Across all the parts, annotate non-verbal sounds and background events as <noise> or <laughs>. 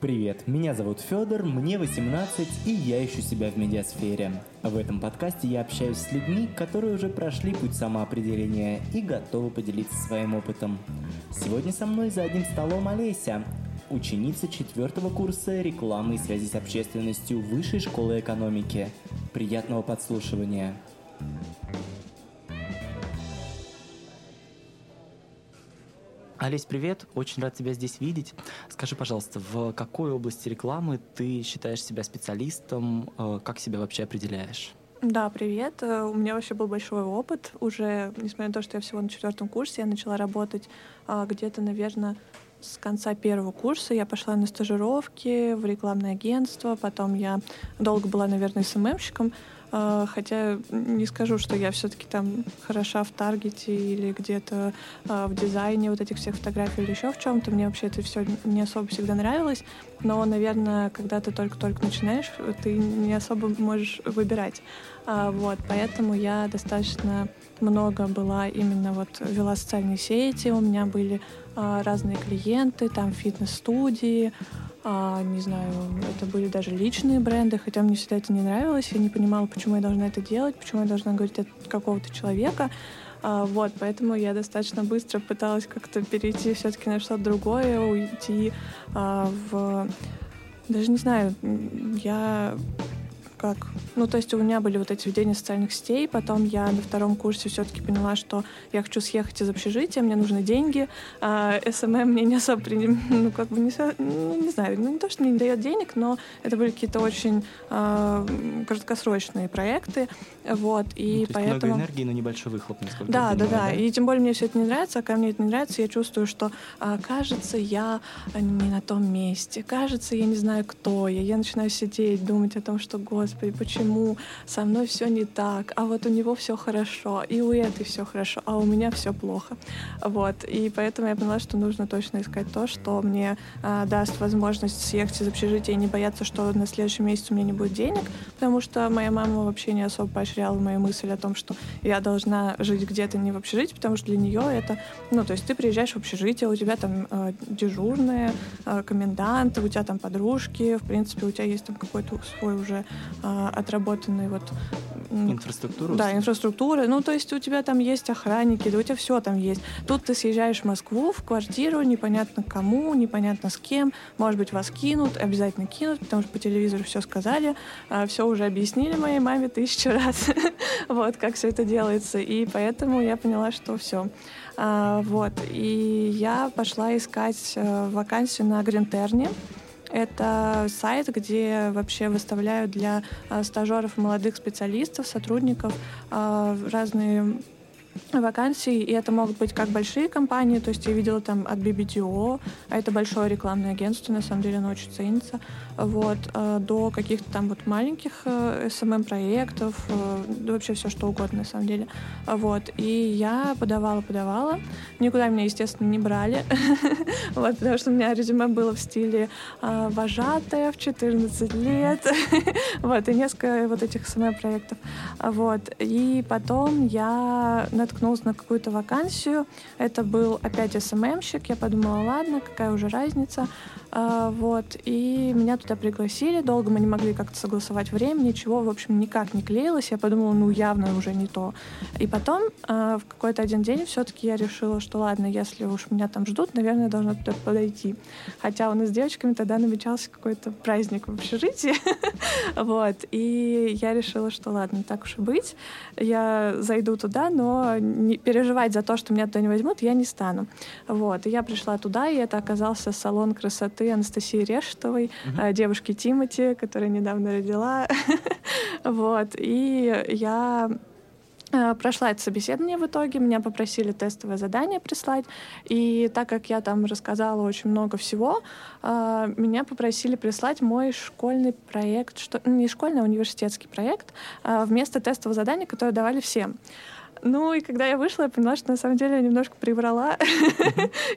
Привет, меня зовут Федор, мне 18, и я ищу себя в медиасфере. В этом подкасте я общаюсь с людьми, которые уже прошли путь самоопределения и готовы поделиться своим опытом. Сегодня со мной за одним столом Олеся, ученица четвертого курса рекламы и связи с общественностью Высшей школы экономики. Приятного подслушивания. Олесь, привет, очень рад тебя здесь видеть. Скажи, пожалуйста, в какой области рекламы ты считаешь себя специалистом, э, как себя вообще определяешь? Да, привет. Э, у меня вообще был большой опыт. Уже, несмотря на то, что я всего на четвертом курсе, я начала работать а, где-то, наверное, с конца первого курса я пошла на стажировки в рекламное агентство, потом я долго была, наверное, СММщиком, а, хотя не скажу, что я все-таки там хороша в таргете или где-то а, в дизайне вот этих всех фотографий или еще в чем-то. Мне вообще это все не особо всегда нравилось. Но, наверное, когда ты только-только начинаешь, ты не особо можешь выбирать. А, вот, поэтому я достаточно много была именно вот вела социальные сети, у меня были разные клиенты, там фитнес-студии, а, не знаю, это были даже личные бренды, хотя мне всегда это не нравилось, я не понимала, почему я должна это делать, почему я должна говорить от какого-то человека. А, вот, поэтому я достаточно быстро пыталась как-то перейти все-таки на что-то другое, уйти а, в... Даже не знаю, я как. Ну, то есть у меня были вот эти введения социальных сетей, потом я на втором курсе все-таки поняла, что я хочу съехать из общежития, мне нужны деньги, а СММ мне не особо ну, как бы не, ну, не знаю, ну, не то, что мне не дает денег, но это были какие-то очень а, краткосрочные проекты, вот, и ну, поэтому... много энергии, но небольшой выхлоп, насколько да, я понимаю, да, да, и тем более мне все это не нравится, а когда мне это не нравится, я чувствую, что, а, кажется, я не на том месте, кажется, я не знаю, кто я, я начинаю сидеть, думать о том, что, господи, почему со мной все не так, а вот у него все хорошо, и у этой все хорошо, а у меня все плохо, вот, и поэтому я поняла, что нужно точно искать то, что мне а, даст возможность съехать из общежития и не бояться, что на следующий месяц у меня не будет денег, потому что моя мама вообще не особо поощряла мою мысль о том, что я должна жить где-то не в общежитии, потому что для нее это, ну, то есть ты приезжаешь в общежитие, у тебя там э, дежурные, э, коменданты, у тебя там подружки, в принципе, у тебя есть там какой-то свой уже отработанный вот... Инфраструктура? Да, инфраструктура. Ну, то есть у тебя там есть охранники, да у тебя все там есть. Тут ты съезжаешь в Москву, в квартиру, непонятно кому, непонятно с кем, может быть, вас кинут, обязательно кинут, потому что по телевизору все сказали, а, все уже объяснили моей маме тысячу <laughs> раз. вот, как все это делается. И поэтому я поняла, что все. А, вот. И я пошла искать э, вакансию на Гринтерне. Это сайт, где вообще выставляют для э, стажеров молодых специалистов, сотрудников э, разные вакансий, и это могут быть как большие компании, то есть я видела там от BBDO, а это большое рекламное агентство, на самом деле оно очень ценится, вот, э, до каких-то там вот маленьких SMM-проектов, э, эм э, вообще все что угодно, на самом деле, вот, и я подавала, подавала, никуда меня, естественно, не брали, <laughs> вот, потому что у меня резюме было в стиле вожатая в 14 лет, <laughs> вот, и несколько вот этих SMM-проектов, вот, и потом я наткнулась на какую-то вакансию. Это был опять СММщик. Я подумала, ладно, какая уже разница. А, вот. И меня туда пригласили. Долго мы не могли как-то согласовать время, ничего, в общем, никак не клеилось. Я подумала, ну, явно уже не то. И потом а, в какой-то один день все-таки я решила, что ладно, если уж меня там ждут, наверное, я должна туда подойти. Хотя у нас с девочками тогда намечался какой-то праздник в общежитии. <laughs> вот. И я решила, что ладно, так уж и быть. Я зайду туда, но переживать за то, что меня туда не возьмут, я не стану. Вот. И я пришла туда, и это оказался салон красоты красоты Анастасии Решетовой, угу. девушки Тимати, которая недавно родила. <laughs> вот. И я э, Прошла это собеседование в итоге, меня попросили тестовое задание прислать, и так как я там рассказала очень много всего, э, меня попросили прислать мой школьный проект, что не школьный, а университетский проект, вместо тестового задания, которое давали всем. Ну, и когда я вышла, я поняла, что на самом деле я немножко приврала.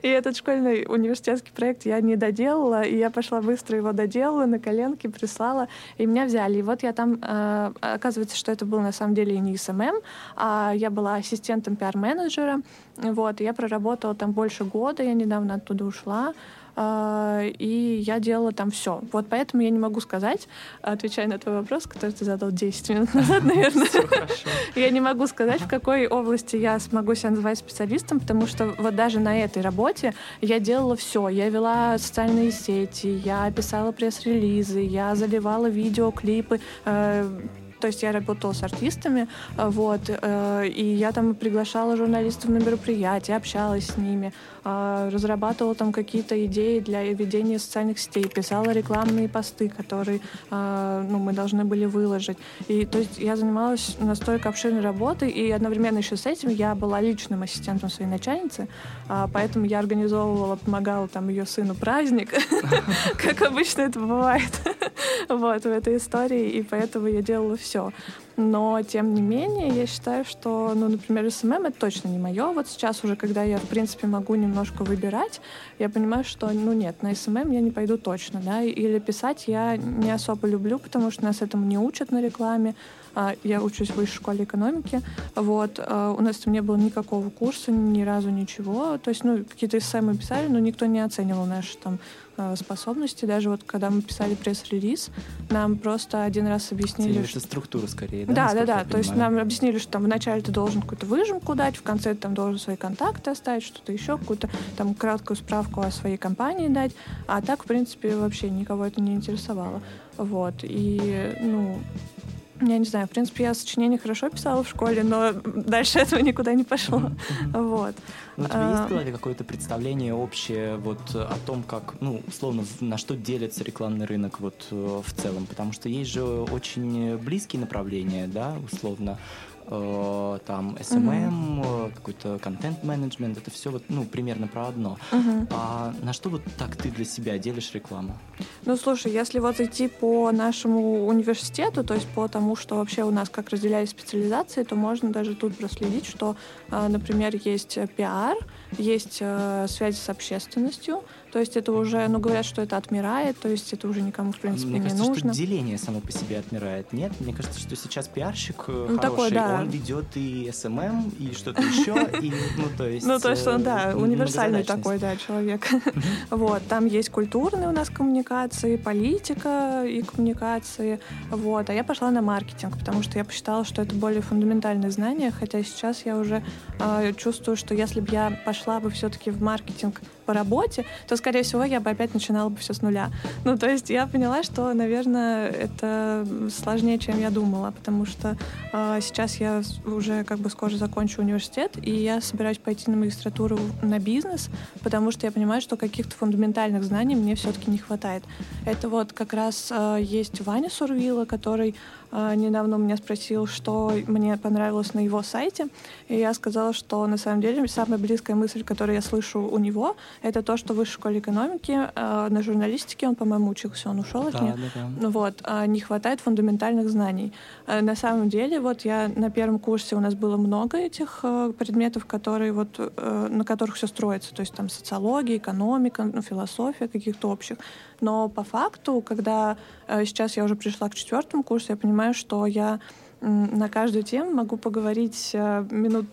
и этот школьный университетский проект я не доделала, и я пошла быстро его доделала, на коленке прислала, и меня взяли. И вот я там, э, оказывается, что это был на самом деле не СММ, а я была ассистентом пиар-менеджера, вот, я проработала там больше года, я недавно оттуда ушла, и я делала там все. Вот поэтому я не могу сказать, отвечая на твой вопрос, который ты задал 10 минут назад, наверное. Я не могу сказать, в какой области я смогу себя называть специалистом, потому что вот даже на этой работе я делала все. Я вела социальные сети, я писала пресс-релизы, я заливала видеоклипы, э, то есть я работала с артистами, э, вот, э, и я там приглашала журналистов на мероприятия, общалась с ними, э, разрабатывала там какие-то идеи для ведения социальных сетей, писала рекламные посты, которые ну, мы должны были выложить. И то есть я занималась настолько обширной работой, и одновременно еще с этим я была личным ассистентом своей начальницы, поэтому я организовывала, помогала там ее сыну праздник, <laughs> как обычно это бывает вот в этой истории, и поэтому я делала все. Но, тем не менее, я считаю, что, ну, например, СММ — это точно не мое. Вот сейчас уже, когда я, в принципе, могу немножко выбирать, я понимаю, что, ну, нет, на СММ я не пойду точно, да, или писать я не особо люблю, потому что нас этому не учат на рекламе. А, я учусь в высшей школе экономики, вот, а, у нас там не было никакого курса, ни разу ничего, то есть, ну, какие-то эссе писали, но никто не оценивал наши там способности. Даже вот когда мы писали пресс-релиз, нам просто один раз объяснили... Это что... структура скорее, да? Да, да, да. То есть нам объяснили, что там вначале ты должен какую-то выжимку дать, в конце ты там должен свои контакты оставить, что-то еще, какую-то там краткую справку о своей компании дать. А так, в принципе, вообще никого это не интересовало. Вот. И, ну, я не знаю, в принципе, я сочинение хорошо писала в школе, но дальше этого никуда не пошло. Вот. Ну, у тебя есть в а. голове какое-то представление общее вот о том, как, ну, условно, на что делится рекламный рынок вот э, в целом? Потому что есть же очень близкие направления, да, условно, э, там SMM, mm-hmm. какой-то контент-менеджмент, это все вот, ну, примерно про одно. Mm-hmm. А на что вот так ты для себя делишь рекламу? Ну, слушай, если вот идти по нашему университету, то есть по тому, что вообще у нас как разделяли специализации, то можно даже тут проследить, что, э, например, есть пиар, есть э, связи с общественностью, то есть это уже, ну, говорят, что это отмирает, то есть это уже никому, в принципе, Мне не кажется, нужно. что деление само по себе отмирает, нет? Мне кажется, что сейчас пиарщик э, ну, хороший, такой, да. он ведет и СММ, и что-то еще, и, ну, то есть... Ну, то есть он, да, универсальный такой, да, человек. <laughs> Вот, там есть культурные у нас коммуникации, политика и коммуникации, вот, а я пошла на маркетинг, потому что я посчитала, что это более фундаментальные знания, хотя сейчас я уже э, чувствую, что если бы я пошла бы все-таки в маркетинг по работе, то, скорее всего, я бы опять начинала бы все с нуля. Ну, то есть я поняла, что, наверное, это сложнее, чем я думала, потому что э, сейчас я уже как бы скоро закончу университет, и я собираюсь пойти на магистратуру на бизнес, потому что я понимаю, что каких-то фундаментальных знаний мне все-таки не хватает. Это вот как раз э, есть Ваня Сурвила, который э, недавно у меня спросил, что мне понравилось на его сайте, и я сказала, что на самом деле самая близкая мысль, которую я слышу у него, это то, что в высшей школе экономики э, на журналистике, он, по-моему, учился, он ушел от нее. Да, да. Вот, э, не хватает фундаментальных знаний. Э, на самом деле, вот я на первом курсе у нас было много этих э, предметов, которые вот, э, на которых все строится, то есть там социология, экономика, ну, философия каких-то общих. Но по факту, когда э, сейчас я уже пришла к четвертому курсу, я понимаю, что я на каждую тему могу поговорить э, минут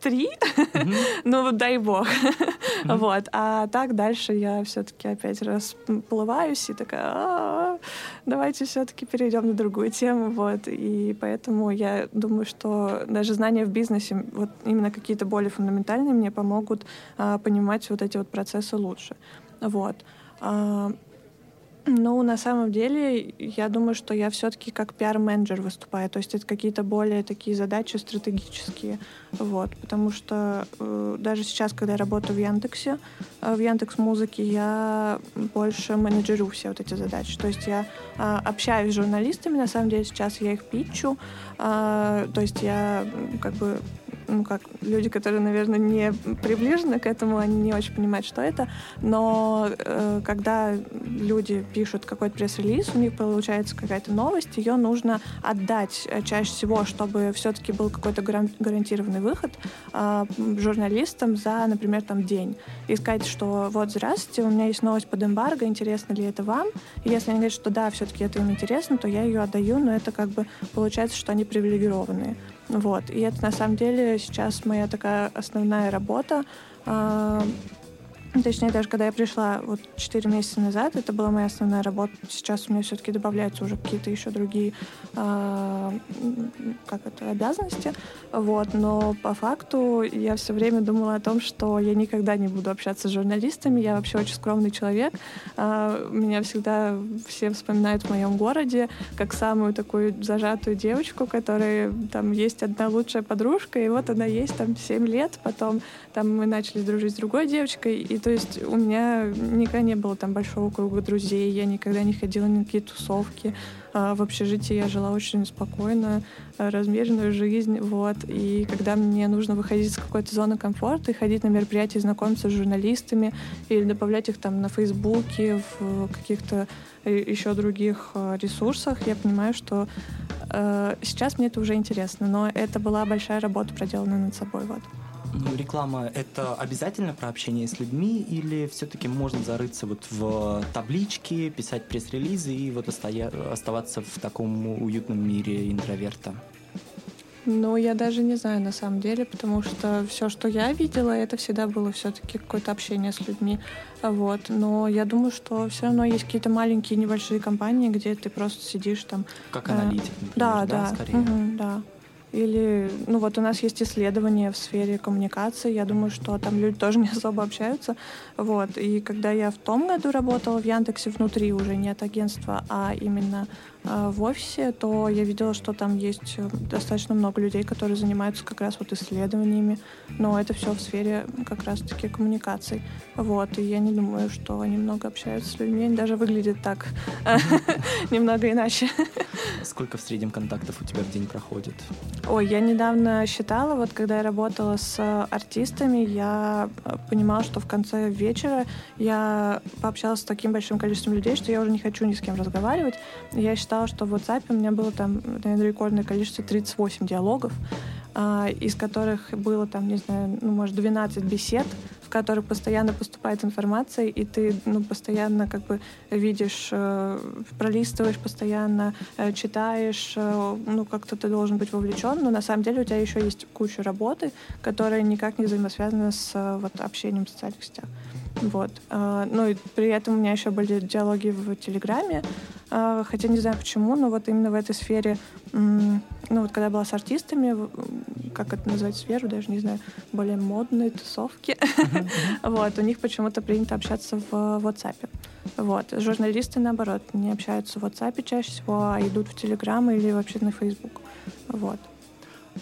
три, mm-hmm. <laughs> ну дай бог. Mm-hmm. вот. А так дальше я все-таки опять расплываюсь и такая, «А, давайте все-таки перейдем на другую тему. Вот. И поэтому я думаю, что даже знания в бизнесе, вот именно какие-то более фундаментальные, мне помогут а, понимать вот эти вот процессы лучше. Вот. А, ну, на самом деле, я думаю, что я все-таки как пиар-менеджер выступаю. То есть это какие-то более такие задачи стратегические. Вот. Потому что э, даже сейчас, когда я работаю в Яндексе, э, в Яндекс Музыке, я больше менеджерю все вот эти задачи. То есть я э, общаюсь с журналистами, на самом деле сейчас я их питчу. Э, то есть я как бы ну, как люди, которые, наверное, не приближены к этому, они не очень понимают, что это. Но э, когда люди пишут какой-то пресс-релиз, у них получается какая-то новость, ее нужно отдать э, чаще всего, чтобы все-таки был какой-то гарантированный выход э, журналистам за, например, там день. И сказать, что вот, здравствуйте, у меня есть новость под эмбарго, интересно ли это вам? И если они говорят, что да, все-таки это им интересно, то я ее отдаю, но это как бы получается, что они привилегированные. Вот. И это на самом деле сейчас моя такая основная работа. А, Точнее, даже когда я пришла вот 4 месяца назад, это была моя основная работа. Сейчас у меня все-таки добавляются уже какие-то еще другие э, как это, обязанности. Вот. Но по факту я все время думала о том, что я никогда не буду общаться с журналистами. Я вообще очень скромный человек. Э, меня всегда все вспоминают в моем городе как самую такую зажатую девочку, которая там есть одна лучшая подружка, и вот она есть там 7 лет, потом там мы начали дружить с другой девочкой, и то есть у меня никогда не было там большого круга друзей, я никогда не ходила ни на какие тусовки. А в общежитии я жила очень спокойно, размеренную жизнь, вот. И когда мне нужно выходить из какой-то зоны комфорта и ходить на мероприятия, знакомиться с журналистами или добавлять их там на Фейсбуке, в каких-то э, еще других э, ресурсах, я понимаю, что э, сейчас мне это уже интересно, но это была большая работа проделана над собой, вот. Ну, реклама — это обязательно про общение с людьми или все-таки можно зарыться вот в таблички, писать пресс-релизы и вот остоя... оставаться в таком уютном мире интроверта? Ну, я даже не знаю на самом деле, потому что все, что я видела, это всегда было все-таки какое-то общение с людьми. Вот. Но я думаю, что все равно есть какие-то маленькие небольшие компании, где ты просто сидишь там. Как аналитик, например, да, да, да, скорее. Угу, да. Или, ну вот у нас есть исследования в сфере коммуникации, я думаю, что там люди тоже не особо общаются. Вот. И когда я в том году работала в Яндексе внутри уже не от агентства, а именно в офисе, то я видела, что там есть э, достаточно много людей, которые занимаются как раз вот исследованиями, но это все в сфере как раз-таки коммуникаций. Вот. И я не думаю, что они много общаются с людьми, они даже выглядят так <laughs> немного иначе. Сколько в среднем контактов у тебя в день проходит? Ой, я недавно считала, вот когда я работала с э, артистами, я э, понимала, что в конце вечера я пообщалась с таким большим количеством людей, что я уже не хочу ни с кем разговаривать. Я считала, что в WhatsApp у меня было там, наверное, рекордное количество 38 диалогов, а, из которых было там, не знаю, ну, может, 12 бесед, в которых постоянно поступает информация, и ты ну, постоянно как бы видишь, э, пролистываешь постоянно, э, читаешь, э, ну как-то ты должен быть вовлечен, но на самом деле у тебя еще есть куча работы, которая никак не взаимосвязана с э, вот, общением в социальных сетях. Вот. Э, ну и при этом у меня еще были диалоги в Телеграме, э, хотя не знаю почему, но вот именно в этой сфере, ну вот когда я была с артистами, как это назвать сферу, даже не знаю, более модные тусовки, <laughs> вот, у них почему-то принято общаться в WhatsApp. Вот. Журналисты, наоборот, не общаются в WhatsApp чаще всего, а идут в Telegram или вообще на Facebook. Вот.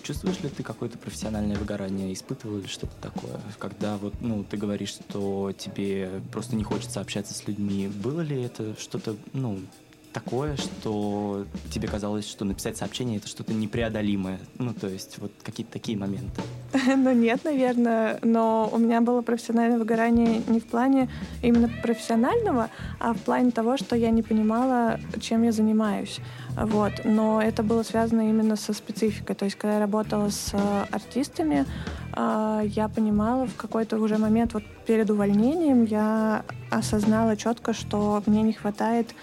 Чувствуешь ли ты какое-то профессиональное выгорание? Испытывал ли что-то такое? Когда вот, ну, ты говоришь, что тебе просто не хочется общаться с людьми. Было ли это что-то, ну, такое, что тебе казалось, что написать сообщение это что-то непреодолимое? Ну, то есть вот какие-то такие моменты. <laughs> Ну, нет, наверное, но у меня было профессиональное выгорание не в плане именно профессионального, а в плане того, что я не понимала, чем я занимаюсь. Вот. Но это было связано именно со спецификой. То есть, когда я работала с э, артистами, э, я понимала в какой-то уже момент, вот перед увольнением, я осознала четко, что мне не хватает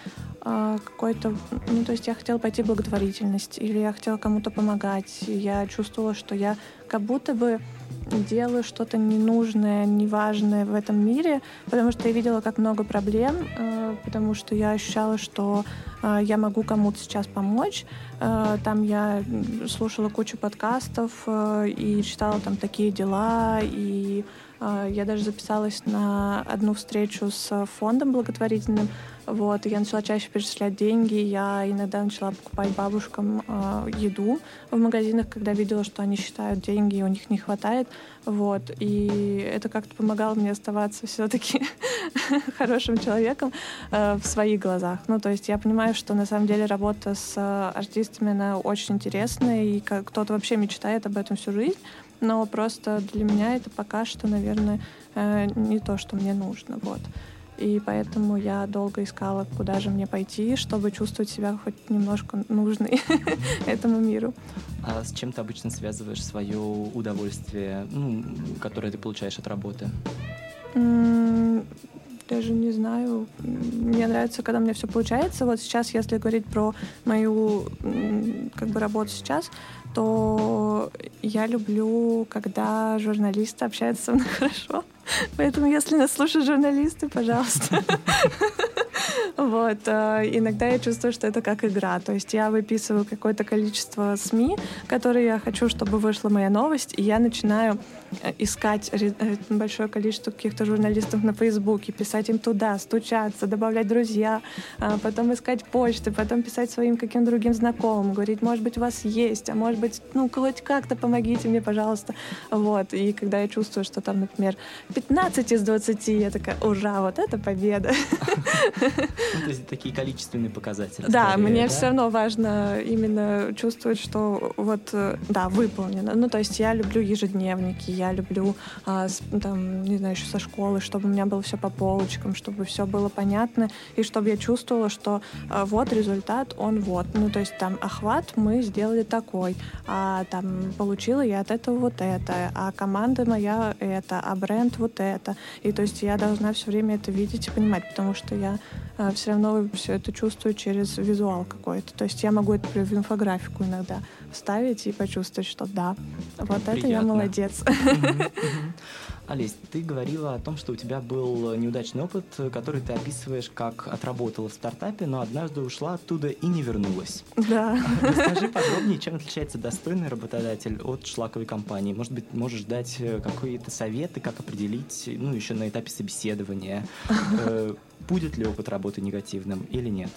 а, какой-то, ну, то есть я хотела пойти в благотворительность, или я хотела кому-то помогать, я чувствовала, что я как будто бы делаю что-то ненужное, неважное в этом мире, потому что я видела, как много проблем, э, потому что я ощущала, что э, я могу кому-то сейчас помочь. Э, там я слушала кучу подкастов и читала там такие дела, и я даже записалась на одну встречу с фондом благотворительным, вот, я начала чаще перечислять деньги, я иногда начала покупать бабушкам э, еду в магазинах, когда видела, что они считают деньги, и у них не хватает. Вот, и это как-то помогало мне оставаться все-таки <laughs> хорошим человеком э, в своих глазах. Ну, то есть я понимаю, что на самом деле работа с э, артистами, она очень интересная, и кто-то вообще мечтает об этом всю жизнь, но просто для меня это пока что, наверное, э, не то, что мне нужно. Вот. И поэтому я долго искала, куда же мне пойти, чтобы чувствовать себя хоть немножко нужной <laughs> этому миру. А с чем ты обычно связываешь свое удовольствие, ну, которое ты получаешь от работы? Даже не знаю. Мне нравится, когда меня все получается. Вот сейчас, если говорить про мою как бы работу сейчас, то я люблю, когда журналисты общаются со мной <laughs> хорошо. <laughs> Поэтому, если нас слушают журналисты, пожалуйста. <laughs> Вот. Э, иногда я чувствую, что это как игра. То есть я выписываю какое-то количество СМИ, которые я хочу, чтобы вышла моя новость, и я начинаю э, искать э, большое количество каких-то журналистов на Фейсбуке, писать им туда, стучаться, добавлять друзья, а потом искать почты, потом писать своим каким-то другим знакомым, говорить, может быть, у вас есть, а может быть, ну, хоть как-то помогите мне, пожалуйста. Вот. И когда я чувствую, что там, например, 15 из 20, я такая, ура, вот это победа. Ну, то есть такие количественные показатели. Да, мне все равно важно именно чувствовать, что вот, э, да, выполнено. Ну, то есть я люблю ежедневники, я люблю, а, там, не знаю, еще со школы, чтобы у меня было все по полочкам, чтобы все было понятно, и чтобы я чувствовала, что а, вот результат, он вот. Ну, то есть там охват мы сделали такой, а там получила я от этого вот это, а команда моя это, а бренд вот это. И то есть я должна все время это видеть и понимать, потому что я а, все равно все это чувствую через визуал какой-то. То есть я могу это в инфографику иногда вставить и почувствовать, что да, вот Приятно. это я молодец. Олесь, ты говорила о том, что у тебя был неудачный опыт, который ты описываешь как отработала в стартапе, но однажды ушла оттуда и не вернулась. Да. <laughs> Расскажи подробнее, чем отличается достойный работодатель от шлаковой компании. Может быть, можешь дать э, какие-то советы, как определить, ну, еще на этапе собеседования, э, будет ли опыт работы негативным или нет?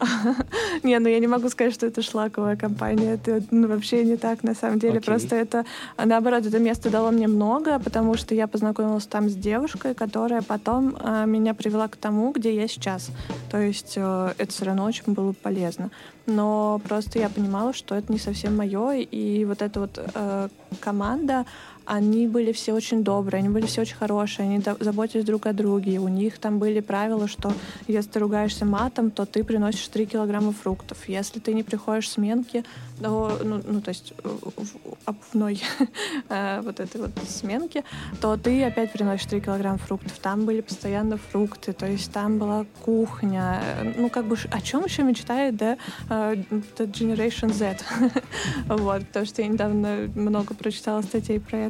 <laughs> Не, ну я не могу сказать, что это шлаковая компания. Это ну, вообще не так на самом деле. Okay. Просто это, наоборот, это место дало мне много, потому что я познакомилась там с девушкой, которая потом э, меня привела к тому, где я сейчас. То есть э, это все равно очень было полезно. Но просто я понимала, что это не совсем мое, и вот эта вот э, команда, они были все очень добрые, они были все очень хорошие, они заботились друг о друге. У них там были правила, что если ты ругаешься матом, то ты приносишь 3 килограмма фруктов. Если ты не приходишь сменки, то, ну, ну, то есть в обувной <laughs> э, вот этой вот сменки, то ты опять приносишь 3 килограмма фруктов. Там были постоянно фрукты, то есть там была кухня. Ну, как бы, о чем еще мечтает, да, э, Generation Z? <laughs> вот, потому что я недавно много прочитала статей про это.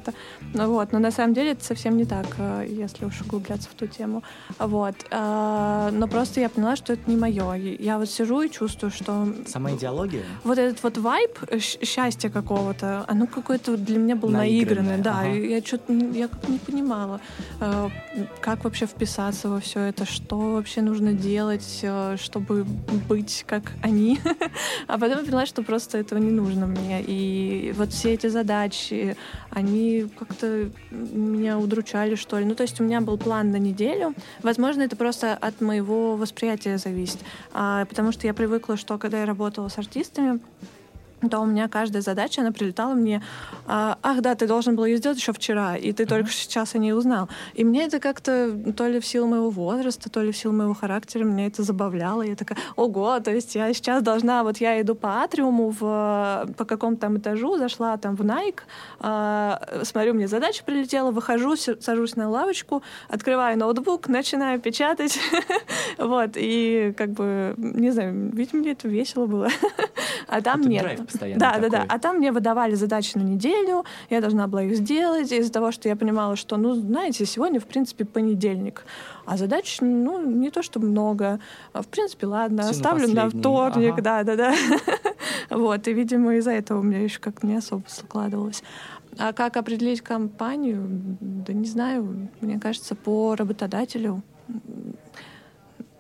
Ну, вот, но на самом деле это совсем не так, э, если уж углубляться в ту тему. Вот. Но просто я поняла, что это не мое. Я вот сижу и чувствую, что... Сама идеология? Вот этот вот вайб э, счастья какого-то, оно какое-то для меня было наигранное. наигранное да, ага. я что-то я как не понимала, э, как вообще вписаться во все это, что вообще нужно делать, э, чтобы быть как они. <laughs> а потом я поняла, что просто этого не нужно мне. И вот все эти задачи, они как-то меня удручали, что ли. Ну, то есть у меня был план на неделю. Возможно, это просто от моего восприятия зависит. А, потому что я привыкла, что когда я работала с артистами, то у меня каждая задача, она прилетала мне, а, ах да, ты должен был ее сделать еще вчера, и ты uh-huh. только сейчас о ней узнал. И мне это как-то то ли в силу моего возраста, то ли в силу моего характера, меня это забавляло. Я такая, ого, то есть я сейчас должна, вот я иду по атриуму в, по какому-то там этажу, зашла там в Nike, а, смотрю, мне задача прилетела, выхожу, сажусь на лавочку, открываю ноутбук, начинаю печатать, <laughs> вот, и как бы, не знаю, ведь мне это весело было, <laughs> а там нет постоянно. Да, такой. да, да. А там мне выдавали задачи на неделю, я должна была их сделать из-за того, что я понимала, что, ну, знаете, сегодня, в принципе, понедельник, а задач, ну, не то, что много. В принципе, ладно, Все оставлю на, на вторник, ага. да, да, да. <laughs> вот, и, видимо, из-за этого у меня еще как-то не особо складывалось. А как определить компанию? Да не знаю. Мне кажется, по работодателю.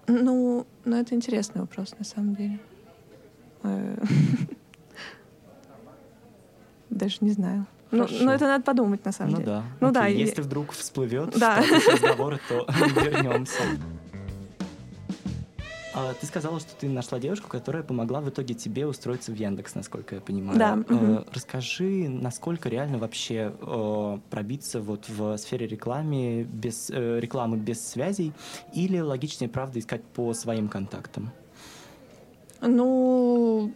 Ну, ну это интересный вопрос, на самом деле. <laughs> Э, Даже не знаю. Ну, ну, это надо подумать, на самом ну, деле. Да. Ну Окей, да. Если и... вдруг всплывет да. разговора, то <laughs> вернемся. А, ты сказала, что ты нашла девушку, которая помогла в итоге тебе устроиться в Яндекс, насколько я понимаю. Да. А, расскажи, насколько реально вообще а, пробиться вот в сфере рекламы без э, рекламы без связей, или логичнее, правда, искать по своим контактам? Ну,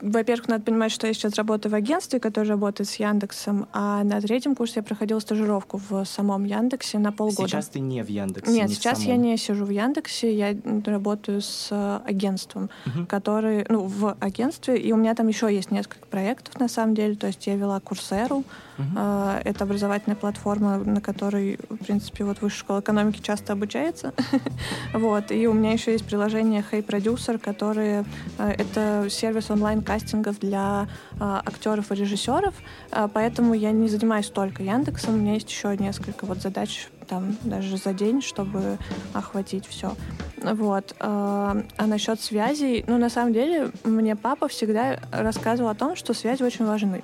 во-первых, надо понимать, что я сейчас работаю в агентстве, которое работает с Яндексом, а на третьем курсе я проходила стажировку в самом Яндексе на полгода. Сейчас ты не в Яндексе? Нет, не сейчас я не сижу в Яндексе, я работаю с агентством, угу. который, ну, в агентстве, и у меня там еще есть несколько проектов, на самом деле, то есть я вела Курсеру, Uh-huh. Это образовательная платформа, на которой, в принципе, вот высшая школа экономики часто обучается. <laughs> вот. И у меня еще есть приложение Hey Producer, которое это сервис онлайн-кастингов для актеров и режиссеров. Поэтому я не занимаюсь только Яндексом. У меня есть еще несколько вот задач там даже за день, чтобы охватить все. Вот. А насчет связей, ну, на самом деле, мне папа всегда рассказывал о том, что связи очень важны.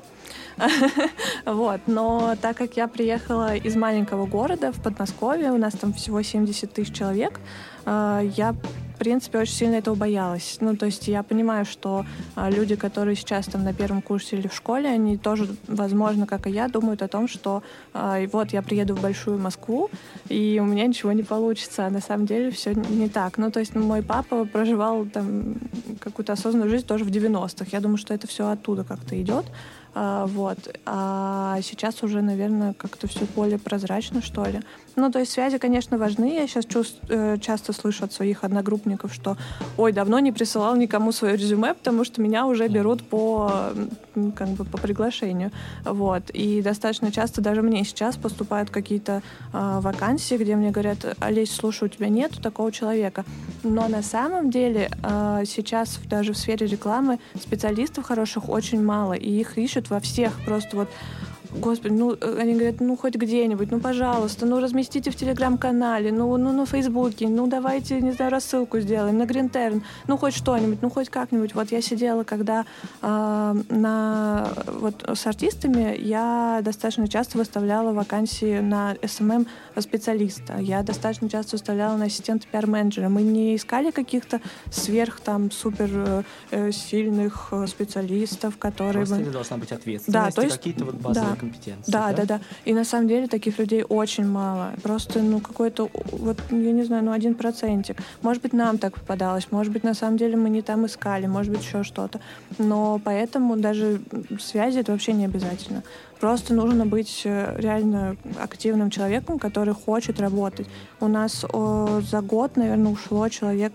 <laughs> Вот. Но так как я приехала из маленького города в Подмосковье, у нас там всего 70 тысяч человек, а, я принципе, очень сильно этого боялась. Ну, то есть я понимаю, что а, люди, которые сейчас там на первом курсе или в школе, они тоже, возможно, как и я, думают о том, что а, вот я приеду в большую Москву, и у меня ничего не получится. А на самом деле все не так. Ну, то есть мой папа проживал там какую-то осознанную жизнь тоже в 90-х. Я думаю, что это все оттуда как-то идет. А, вот. А сейчас уже, наверное, как-то все более прозрачно, что ли. Ну, то есть связи, конечно, важны. Я сейчас чувств, э, часто слышу от своих одногруппников, что «Ой, давно не присылал никому свое резюме, потому что меня уже берут по, как бы, по приглашению». Вот. И достаточно часто даже мне сейчас поступают какие-то э, вакансии, где мне говорят «Олесь, слушай, у тебя нету такого человека». Но на самом деле э, сейчас даже в сфере рекламы специалистов хороших очень мало, и их ищут во всех просто вот Господи, ну, э, они говорят, ну, хоть где-нибудь, ну, пожалуйста, ну, разместите в Телеграм-канале, ну, ну, на Фейсбуке, ну, давайте, не знаю, рассылку сделаем, на Гринтерн, ну, хоть что-нибудь, ну, хоть как-нибудь. Вот я сидела, когда э, на, вот, с артистами я достаточно часто выставляла вакансии на SMM специалиста, я достаточно часто выставляла на ассистента пиар-менеджера. Мы не искали каких-то сверх, там, супер э, э сильных э, специалистов, которые... Просто бы... должна быть ответственность, да, то есть, какие-то вот базовые да, компетенции. Да, да, да, да. И на самом деле таких людей очень мало. Просто, ну, какой-то, вот, я не знаю, ну, один процентик. Может быть, нам так попадалось, может быть, на самом деле мы не там искали, может быть, еще что-то. Но поэтому даже связи это вообще не обязательно. Просто нужно быть э, реально активным человеком, который хочет работать. У нас о, за год, наверное, ушло человек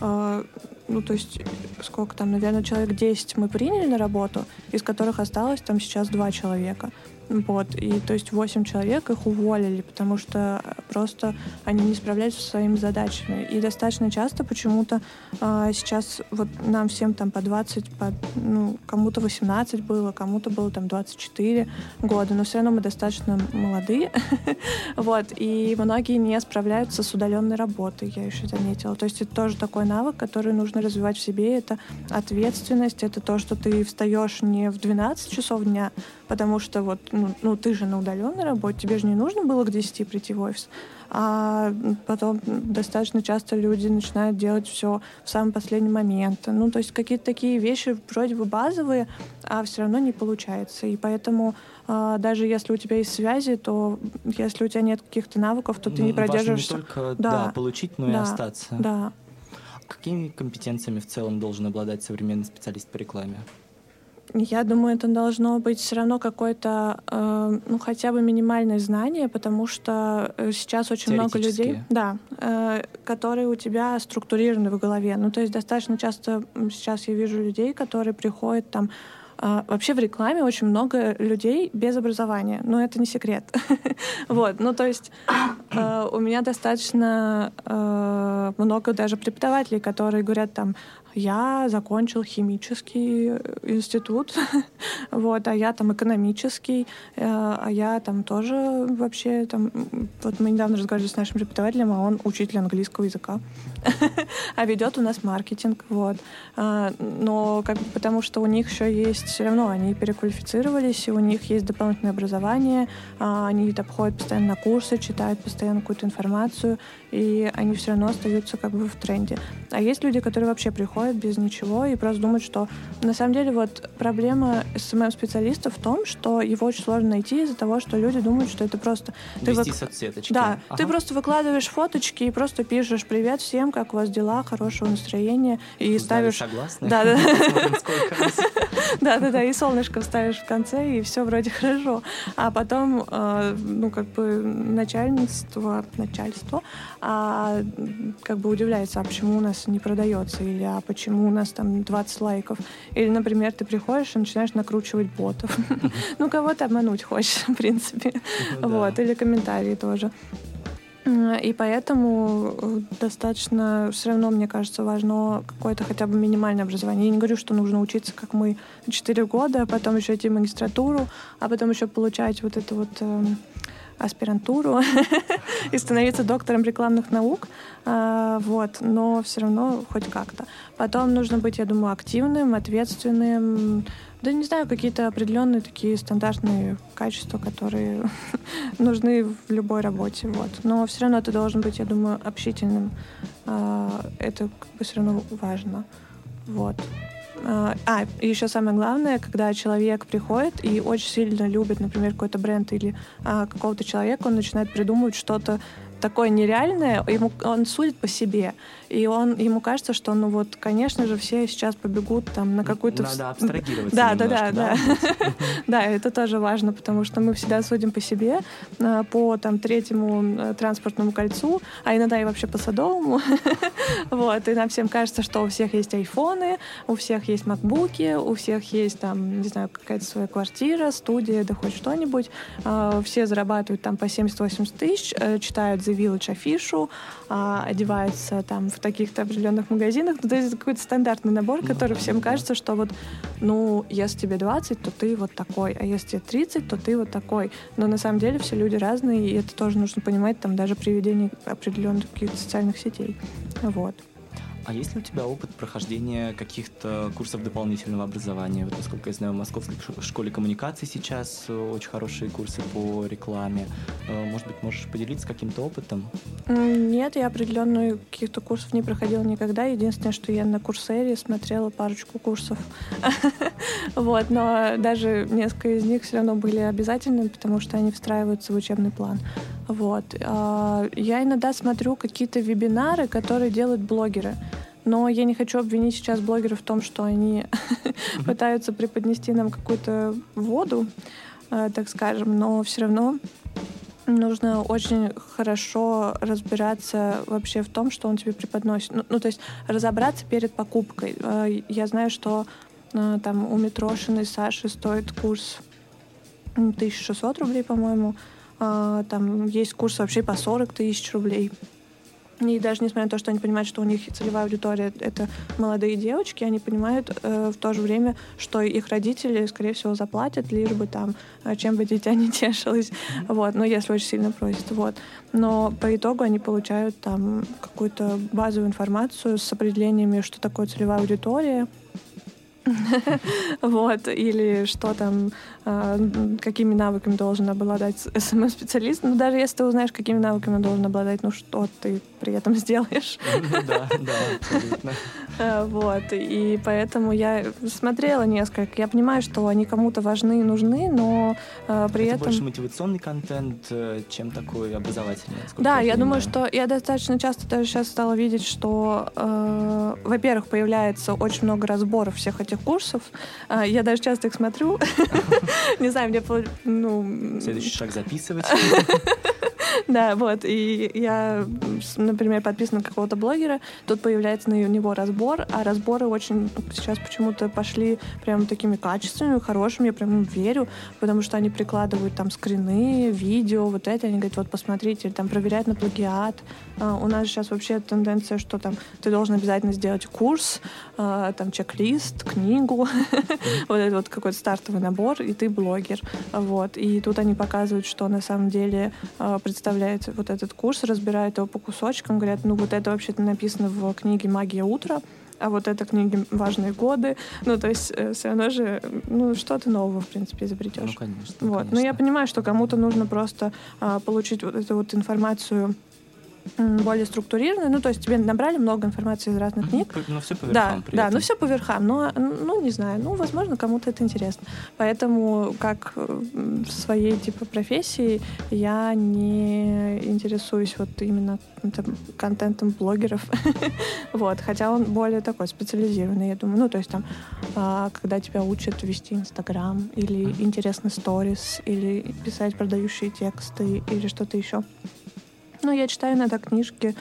э, ну, то есть, сколько там, наверное, человек 10 мы приняли на работу, из которых осталось там сейчас два человека. Вот, и то есть 8 человек их уволили, потому что просто они не справлялись со своими задачами. И достаточно часто почему-то э, сейчас вот нам всем там по 20, по, ну, кому-то 18 было, кому-то было там 24 года, но все равно мы достаточно молодые. <laughs> вот, и многие не справляются с удаленной работой, я еще заметила. То есть это тоже такой навык, который нужно развивать в себе. Это ответственность, это то, что ты встаешь не в 12 часов дня, потому что вот, ну, ну ты же на удаленной работе, тебе же не нужно было к 10 прийти в офис. А потом достаточно часто люди начинают делать все в самый последний момент. Ну, то есть какие-то такие вещи вроде бы базовые, а все равно не получается. И поэтому а, даже если у тебя есть связи, то если у тебя нет каких-то навыков, то ты ну, не продержишься. не только да, да, получить, но да, и остаться. Да. Какими компетенциями в целом должен обладать современный специалист по рекламе? Я думаю, это должно быть все равно какое-то, э, ну, хотя бы минимальное знание, потому что э, сейчас очень много людей, да, э, которые у тебя структурированы в голове. Ну, то есть достаточно часто сейчас я вижу людей, которые приходят там а, вообще в рекламе очень много людей без образования, но это не секрет. <laughs> вот, ну то есть а, у меня достаточно много даже преподавателей, которые говорят там, я закончил химический институт, <laughs> вот, а я там экономический, э, а я там тоже вообще там, вот мы недавно разговаривали с нашим преподавателем, а он учитель английского языка, <laughs> а ведет у нас маркетинг, вот, но как бы потому что у них еще есть все равно они переквалифицировались, и у них есть дополнительное образование, а, они там ходят постоянно на курсы, читают постоянно какую-то информацию, и они все равно остаются как бы в тренде. А есть люди, которые вообще приходят без ничего и просто думают, что на самом деле вот проблема SMM-специалиста в том, что его очень сложно найти из-за того, что люди думают, что это просто... Вести ты соцсеточки. Да, ага. ты просто выкладываешь фоточки и просто пишешь «Привет всем, как у вас дела?» хорошего настроения и ставишь... Согласны? Да, да. <laughs> <laughs> Да, да, да, и солнышко вставишь в конце, и все вроде хорошо. А потом, э, ну, как бы начальство, начальство, а, как бы удивляется, а почему у нас не продается, или а почему у нас там 20 лайков. Или, например, ты приходишь и начинаешь накручивать ботов. <laughs> Ну, кого-то обмануть хочешь, в принципе. Ну. Вот, или комментарии тоже. И поэтому э, достаточно, все равно, мне кажется, важно какое-то хотя бы минимальное образование. Я не говорю, что нужно учиться, как мы, 4 года, а потом еще идти в магистратуру, а потом еще получать вот эту вот эм, аспирантуру <laughs> и становиться доктором рекламных наук. А, Вот, но все равно хоть как-то. Потом нужно быть, я думаю, активным, ответственным. Да не знаю, какие-то определенные такие стандартные качества, которые <laughs> нужны в любой работе. Вот. Но все равно ты должен быть, я думаю, общительным. А, Это как бы все равно важно. Вот. А, А, и еще самое главное, когда человек приходит и очень сильно любит, например, какой-то бренд или а, какого-то человека, он начинает придумывать что-то такое нереальное, ему, он судит по себе. И он, ему кажется, что, ну вот, конечно же, все сейчас побегут там на какую-то... Надо абстрагироваться Да, да, да, немножко, да. <laughs> Да, это тоже важно, потому что мы всегда судим по себе, а, по там третьему э, транспортному кольцу, а иногда и вообще по садовому. <laughs> Вот, и нам всем кажется, что у всех есть айфоны, у всех есть макбуки, у всех есть там, не знаю, какая-то своя квартира, студия, да хоть что-нибудь. А, Все зарабатывают там по 70-80 тысяч, э, читают The Village афишу, а, одеваются там в таких-то определенных магазинах. Ну, то есть это какой-то стандартный набор, Ну который всем кажется, что вот, ну, если тебе 20, то ты вот такой, а если тебе 30, то ты вот такой. Но на самом деле все люди разные, и это тоже нужно понимать там даже при ведении определенных каких-то социальных сетей. Вот. А есть ли у тебя опыт прохождения каких-то курсов дополнительного образования? Вот, насколько я знаю, в Московской школе коммуникаций сейчас э, очень хорошие курсы по рекламе. Э, Может быть, можешь поделиться каким-то опытом? Нет, я определенную каких-то курсов не проходила никогда. Единственное, что я на Курсере смотрела парочку курсов. <laughs> Вот, но даже несколько из них все равно были обязательными, потому что они встраиваются в учебный план. Вот. А, Я иногда смотрю какие-то вебинары, которые делают блогеры. Но я не хочу обвинить сейчас блогеров в том, что они <laughs> пытаются преподнести нам какую-то воду, э, так скажем, но все равно нужно очень хорошо разбираться вообще в том, что он тебе преподносит. Ну, ну, то есть разобраться перед покупкой. Э, Я знаю, что э, там у Митрошиной Саши стоит курс м, 1600 рублей, по-моему. А, Там есть курс вообще по 40 тысяч рублей. И даже несмотря на то, что они понимают, что у них целевая аудитория — это молодые девочки, они понимают э, в то же время, что их родители, скорее всего, заплатят, лишь бы там, э, чем бы дитя не <laughs> тешилось. Вот, ну, если очень сильно просят. Вот. Но по итогу они получают там какую-то базовую информацию с определениями, что такое целевая аудитория, <laughs> вот, или что там, а, какими навыками должен обладать SMM-специалист. Ну, даже если ты узнаешь, какими навыками он должен обладать, ну, что ты при этом <laughs> сделаешь. Ну Да, да, абсолютно. Э, <laughs> Вот, и поэтому я смотрела несколько. Я понимаю, что они кому-то важны и нужны, но э, при Это этом... больше мотивационный контент, э, чем такой образовательный. Да, я думаю, что я достаточно часто даже сейчас стала видеть, что, э, во-первых, появляется очень много разборов всех этих курсов. Э, я даже часто их смотрю. <laughs> Не знаю, мне, ну... Следующий шаг записывать. <laughs> <laughs> Да, вот. И я, например, подписана на какого-то блогера, тут появляется на него разбор, а разборы очень сейчас почему-то пошли прям такими качественными, хорошими, я прям верю, потому что они прикладывают там скрины, видео, вот это, они говорят, вот посмотрите, там проверяют на плагиат. А, у нас сейчас вообще тенденция, что там ты должен обязательно сделать курс, а, там чек-лист, книгу, <laughs> вот это вот какой-то стартовый набор, и ты блогер. Вот. И тут они показывают, что на самом деле а, представляет вот этот курс, разбирают его по кусочкам, говорят, ну вот это вообще-то написано в книге «Магия утра», а вот это книги «Важные годы». Ну, то есть все равно же, ну, что-то нового, в принципе, изобретешь. Ну, конечно. Вот. Но я конечно. понимаю, что кому-то нужно просто а, получить вот эту вот информацию более структурированная. Ну, то есть тебе набрали много информации из разных книг. Ну, все по Да, верхам при да, этом. ну все по верхам. Но, ну, не знаю, ну, возможно, кому-то это интересно. Поэтому, как м, своей, типа, профессией, я не интересуюсь вот именно каким-то контентом блогеров. <laughs> Вот, хотя он более такой специализированный, я думаю. Ну, то есть там, а, когда тебя учат вести Инстаграм, или интересный сторис, или писать продающие тексты, или что-то еще. Ну, я читаю иногда книжки,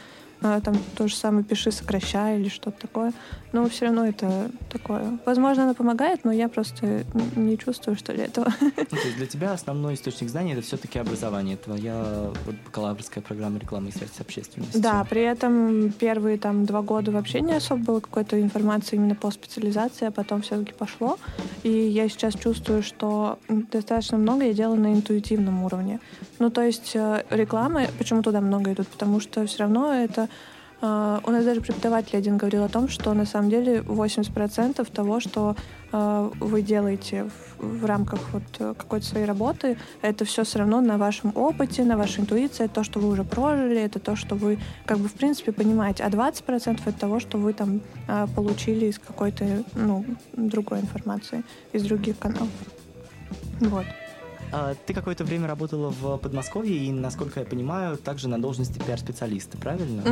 там то же самое «Пиши, сокращай» или что-то такое. Но все равно это такое. Возможно, оно помогает, но я просто не чувствую, что ли, этого. Ну, то есть для тебя основной источник знаний это все-таки образование, твоя вот, бакалаврская программа рекламы и связи с общественностью. Да, при этом первые там два года вообще не особо было какой-то информации именно по специализации, а потом все-таки пошло. И я сейчас чувствую, что достаточно много я делаю на интуитивном уровне. Ну, то есть э, реклама, почему туда много идут? Потому что все равно это э, у нас даже преподаватель один говорил о том, что на самом деле 80% того, что э, вы делаете в, в рамках вот э, какой-то своей работы, это все все равно на вашем опыте, на вашей интуиции, то, что вы уже прожили, это то, что вы как бы в принципе понимаете, а 20% это того, что вы там э, получили из какой-то ну, другой информации, из других каналов. Вот. А, ты какое-то время работала в Подмосковье и, насколько я понимаю, также на должности пиар-специалиста, правильно?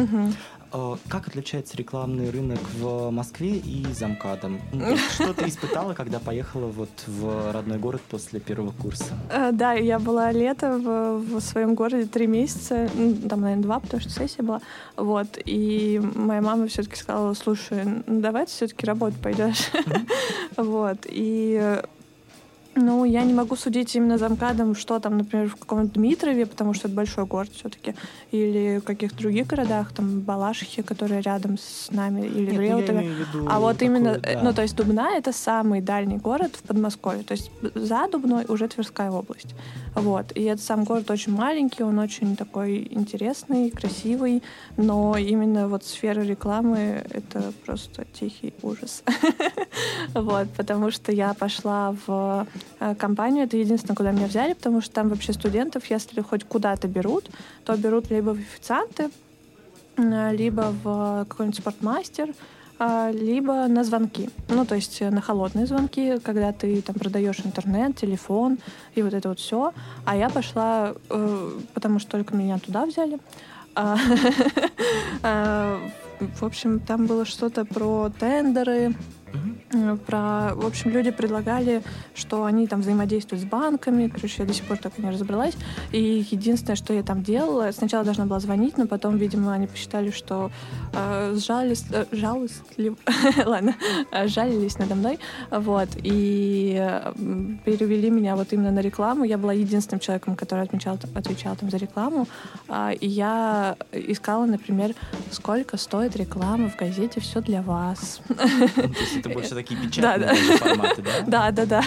А, Как отличается рекламный рынок в Москве и за МКАДом? Ну, Что ты испытала, когда поехала вот в родной город после первого курса? Э, Да, я была лето в, в своем городе три месяца, ну, там, наверное, два, потому что сессия была. Вот. И моя мама все-таки сказала, слушай, ну, давай ты все-таки работать пойдешь. <laughs> Вот. И ну, я не могу судить именно за МКАДом, что там, например, в каком-то Дмитрове, потому что это большой город все-таки, или в каких-то других городах, там, Балашихе, которые рядом с нами, или Нет, ну, Реутове. А вот такое, именно, э, да. ну то есть Дубна это самый дальний город в Подмосковье, то есть за Дубной уже Тверская область. Вот. И этот сам город очень маленький, он очень такой интересный, красивый, но именно вот сфера рекламы это просто тихий ужас. <laughs> Вот, потому что я пошла в компанию, это единственное, куда меня взяли, потому что там вообще студентов, если хоть куда-то берут, то берут либо в официанты, э, либо в какой-нибудь спортмастер, а, либо на звонки. Ну, то есть э, на холодные звонки, когда ты там продаешь интернет, телефон и вот это вот все. А я пошла, э, потому что только меня туда взяли. А, <laughs> В общем, там было что-то про тендеры, Про, в общем, люди предлагали, что они там взаимодействуют с банками. Короче, я до сих пор так и не разобралась. И единственное, что я там делала, сначала должна была звонить, но потом, видимо, они посчитали, что э, сжались, э, <laughs> ладно, жалились надо мной, вот, и перевели меня вот именно на рекламу. Я была единственным человеком, который отмечал, отвечал там за рекламу, А, и я искала, например, сколько стоит реклама в газете «Все для вас». Это <laughs> больше такие печатные Да, да. даже форматы, да? Да, да, да.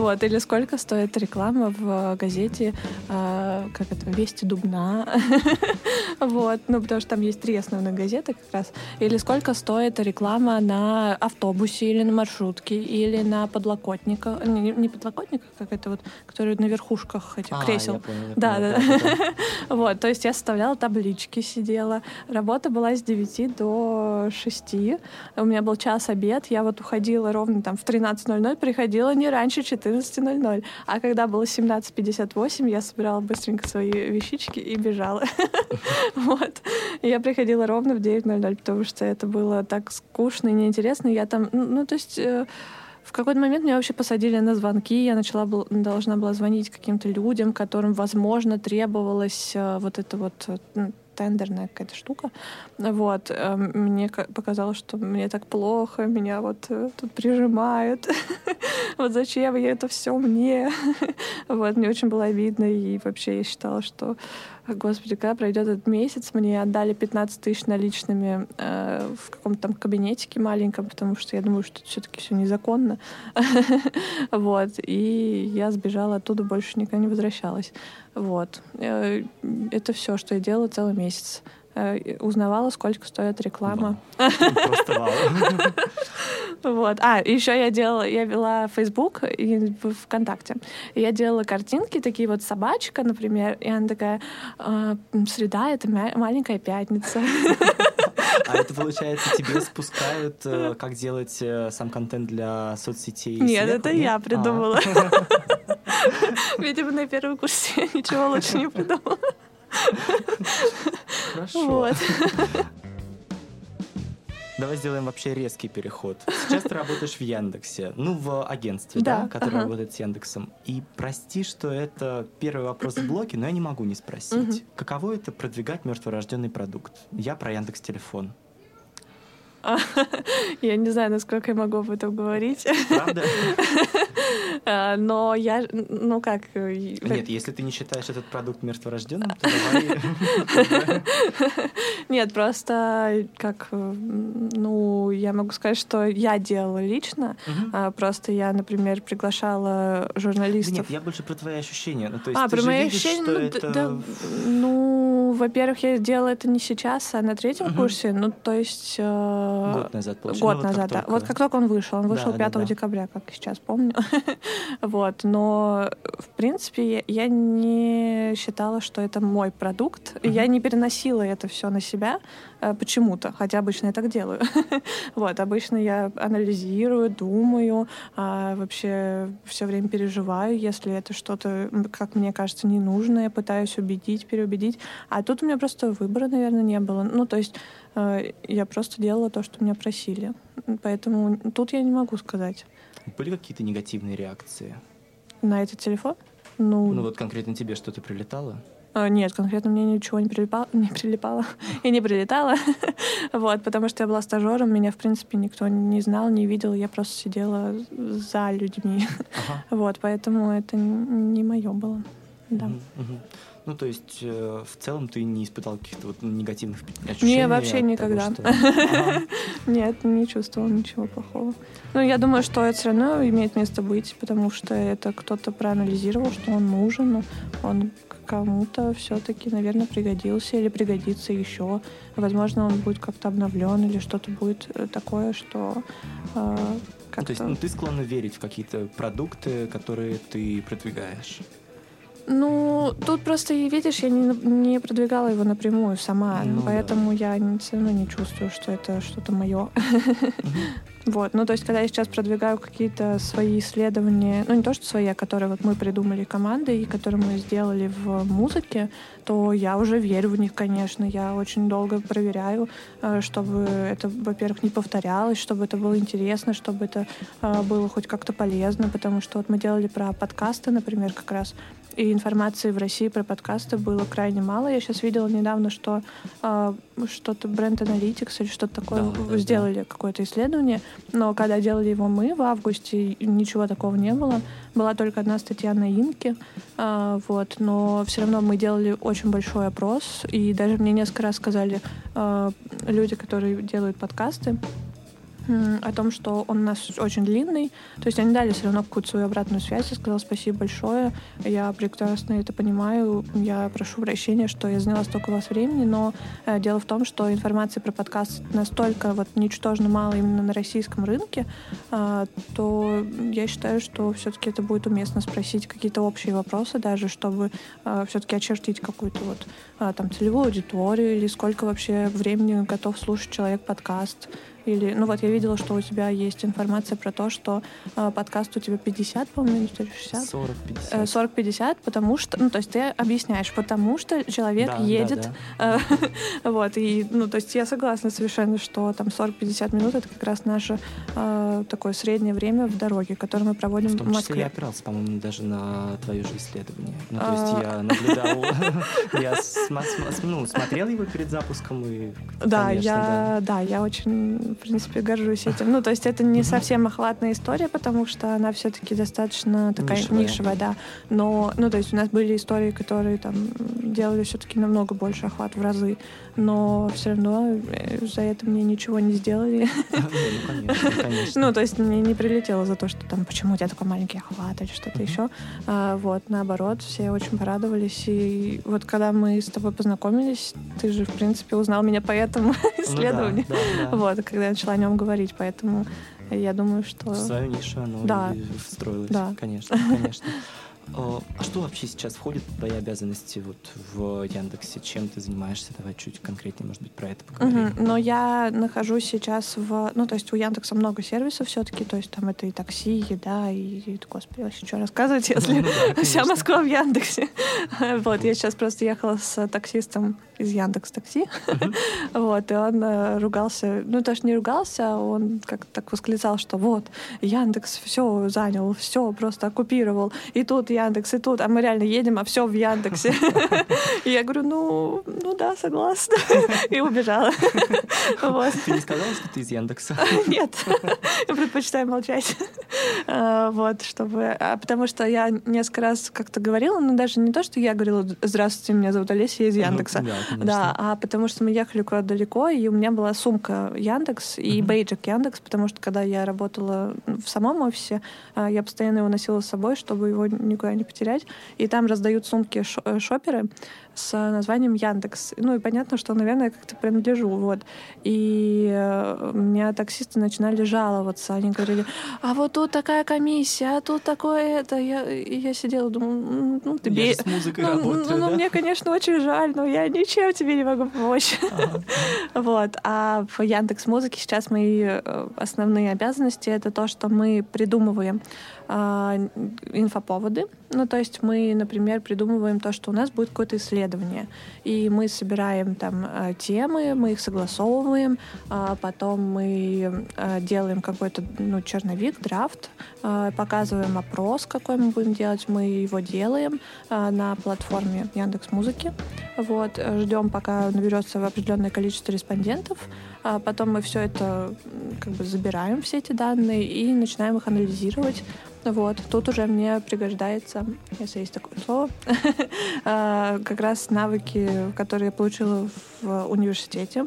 Вот, или сколько стоит реклама в газете, э, как это, «Вести Дубна». <laughs> Вот, ну, потому что там есть три основных газеты как раз. Или сколько стоит реклама на автобусе или на маршрутке, или на подлокотниках. Не, не- подлокотниках, как это вот, которые на верхушках этих А, кресел. да, да. <laughs> Вот, то есть я составляла таблички, сидела. Работа была с 9 до 6. У меня был час обед. Я вот уходила ровно там в 13.00, приходила не раньше 14.00. А когда было 17.58, я собирала быстренько свои вещички и бежала. <laughs> Вот. Я приходила ровно в 9.00, потому что это было так скучно и неинтересно. Я там, ну, ну, то есть... э, в какой-то момент меня вообще посадили на звонки, я начала был, должна была звонить каким-то людям, которым, возможно, требовалась э, вот эта вот э, тендерная какая-то штука. Вот. э, Мне ка- показалось, что мне так плохо, меня вот э, тут прижимают. <laughs> Вот зачем я это все мне? <laughs> Вот, мне очень было обидно, и вообще я считала, что, господи, когда пройдет этот месяц, мне отдали 15 тысяч наличными э, в каком-то там кабинетике маленьком, потому что я думаю, что все-таки все незаконно. <laughs> Вот, и я сбежала оттуда, больше никогда не возвращалась. Вот. Э, Это все, что я делала целый месяц. Э, узнавала, сколько стоит реклама. Вау. <laughs> Вот. А, еще я делала, я вела Facebook и ВКонтакте. Я делала картинки, такие вот собачка, например, и она такая, «А, среда — это маленькая пятница. А это, получается, тебе спускают, э, как делать э, сам контент для соцсетей? Нет, это я А. придумала. <laughs> Видимо, на первом курсе я ничего лучше не придумала. Хорошо. Вот. Давай сделаем вообще резкий переход. Сейчас ты работаешь в Яндексе, ну, в агентстве, да, Да, которое ага. работает с Яндексом. И прости, что это первый вопрос в блоке, но я не могу не спросить. Каково это продвигать мертворожденный продукт? Я про Яндекс Телефон. <laughs> Я не знаю, насколько я могу об этом говорить. Правда? А, <laughs> Но я, ну как... э, Нет, если ты не считаешь этот продукт мертворожденным, то давай... <laughs> Нет, просто как, э, ну, я могу сказать, что я делала лично. А, Просто я, например, приглашала журналистов. нет, я больше про твои ощущения. Ну, а, про мои ощущения, ну, ну, во-первых, я сделала это не сейчас, а на третьем курсе, ну, то есть... э, Год назад, получается. Год Ну, вот как назад, да. только- Вот как только он вышел, он вышел Да, 5 да, да. декабря, как сейчас помню. <laughs> вот, но в принципе я- не считала, что это мой продукт, и я не переносила это все на себя э, почему-то, хотя обычно я так делаю. <laughs> вот, обычно я анализирую, думаю, а, вообще все время переживаю, если это что-то, как мне кажется, ненужное, пытаюсь убедить, переубедить. А тут у меня просто выбора, наверное, не было. Ну, то есть э, я просто делала то, что меня просили. Поэтому тут я не могу сказать. Были какие-то негативные реакции? На этот телефон? Ну, Ну вот конкретно тебе что-то прилетало? Э, нет, конкретно мне ничего не прилипало, не прилипало <laughs> и не прилетало. <laughs> вот, потому что я была стажером, меня, в принципе, никто не знал, не видел, я просто сидела за людьми. Ага. <laughs> вот, поэтому это не мое было. Да. Мгм. Ну, то есть, э, в целом ты не испытал каких-то вот негативных ощущений? Не, вообще того, никогда. что-. <laughs> Нет, не чувствовала ничего плохого. Ну, я думаю, что это все равно имеет место быть, потому что это кто-то проанализировал, что он нужен, ну, он кому-то все-таки, наверное, пригодился или пригодится еще. Возможно, он будет как-то обновлен или что-то будет э, такое, что э, Ну, как-то... то есть, ну, ты склонна верить в какие-то продукты, которые ты продвигаешь? Ну, тут просто, видишь, я не, не продвигала его напрямую сама, Ну да. поэтому я не- все равно не чувствую, что это что-то мое. <laughs> Вот, ну то есть, когда я сейчас продвигаю какие-то свои исследования, ну не то, что свои, а которые вот мы придумали командой и которые мы сделали в музыке, то я уже верю в них, конечно. Я очень долго проверяю, э, чтобы это, во-первых, не повторялось, чтобы это было интересно, чтобы это э, было хоть как-то полезно, потому что вот мы делали про подкасты, например, как раз, и информации в России про подкасты было крайне мало. Я сейчас видела недавно, что э, что-то бренд Analytics или что-то такое Да, да, да. сделали какое-то исследование, но когда делали его мы в августе, ничего такого не было. Была только одна статья на Инке, а, вот, но все равно мы делали очень большой опрос, и даже мне несколько раз сказали а, люди, которые делают подкасты, о том, что он у нас очень длинный. То есть они дали все равно какую-то свою обратную связь. Я сказала спасибо большое. Я прекрасно это понимаю. Я прошу прощения, что я заняла столько у вас времени, но э, дело в том, что информации про подкаст настолько вот ничтожно мало именно на российском рынке, а, то я считаю, что все-таки это будет уместно спросить какие-то общие вопросы даже, чтобы все-таки очертить какую-то вот а, там целевую аудиторию или сколько вообще времени готов слушать человек подкаст. Или, ну вот я видела, что у тебя есть информация про то, что э, подкаст у тебя 50, по-моему, или 60. 40, Э, 50. 40-50, потому что, ну, то есть ты объясняешь, потому что человек Да, да, едет, да. э, <laughs> вот, и, ну, то есть я согласна совершенно, что там 40-50 минут это как раз наше э, такое среднее время в дороге, которое мы проводим В в, том числе я Москве. опирался, по-моему, даже на твое же исследование. Ну, то есть А. <laughs> я наблюдал, я ну, смотрел его перед запуском и, Да, я, да. я очень, в принципе, горжусь этим. Ну, то есть это не совсем охватная история, потому что она все-таки достаточно такая Нишевая. нишевая, да. Но, ну, то есть у нас были истории, которые там делали все-таки намного больше охват в разы, но все равно э, за это мне ничего не сделали. <laughs> Ну, <laughs> ну, то есть мне не прилетело за то, что там, почему у тебя такой маленький охват или что-то еще. А, вот, наоборот, все очень порадовались. И вот когда мы с тобой познакомились, ты же, в принципе, узнал меня по этому <laughs> ну исследованию. Вот, когда я начала о нем говорить, поэтому я думаю, что... В свою нишу оно да. встроилось, да. конечно, конечно. А что вообще сейчас входит в твои обязанности вот в Яндексе? Чем ты занимаешься? Давай чуть конкретнее, может быть, про это поговорим. Угу. Но я нахожусь сейчас в... Ну, то есть у Яндекса много сервисов все-таки, то есть там это и такси, еда, и, и господи, вообще что рассказывать, если ну, да, <laughs> вся Москва в Яндексе. <laughs> вот, я сейчас просто ехала с таксистом из Яндекс Такси, <laughs> вот, и он э, ругался, ну, даже не ругался, он как-то так восклицал, что вот, Яндекс все занял, все просто оккупировал, и тут Яндекс, и тут, а мы реально едем, а все в Яндексе. <laughs> И я говорю, ну, ну да, согласна. <laughs> И убежала. <laughs> Ты не сказала, что ты из Яндекса? Нет, я предпочитаю молчать. А, вот, чтобы... А потому что я несколько раз как-то говорила, но даже не то, что я говорила, здравствуйте, меня зовут Олеся, я из Яндекса. Да, а потому что мы ехали куда-то далеко, и у меня была сумка Яндекс и бейджик Яндекс, потому что когда я работала в самом офисе, а, я постоянно его носила с собой, чтобы его никуда не потерять. И там раздают сумки э, шоперы с названием Яндекс. Ну и понятно, что, наверное, я как-то принадлежу. Вот. И э, меня таксисты начинали жаловаться. Они говорили, а вот тут такая комиссия, а тут такое это. Я, и я сидела, думала, ну ты бей. ну, работаю, ну, ну, мне, конечно, очень жаль, но я ничем тебе не могу помочь. Ага. вот. А в Яндекс Музыке сейчас мои э, основные обязанности это то, что мы придумываем инфоповоды. Ну, то есть мы, например, придумываем то, что у нас будет какое-то исследование, и мы собираем там а, темы, мы их согласовываем, а потом мы а, делаем какой-то ну, черновик, драфт, показываем опрос, какой мы будем делать, мы его делаем на платформе Яндекс Музыки. Вот, ждем, пока наберется определенное количество респондентов, а потом мы все это как бы забираем, все эти данные, и начинаем их анализировать. Вот, тут уже мне пригождается, если есть такое слово, <laughs> а, как раз навыки, которые я получила в университете.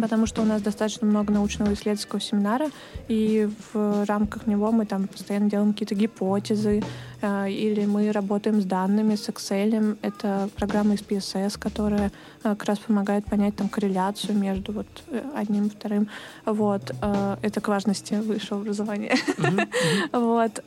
Потому что у нас достаточно много научного исследовательского семинара, и в рамках него мы там постоянно делаем какие-то гипотезы, или мы работаем с данными, с Excel. Это программа из PSS, которая э, как раз помогает понять там корреляцию между вот э, одним и вторым. Вот. Э, это к важности высшего образования. <laughs> Вот.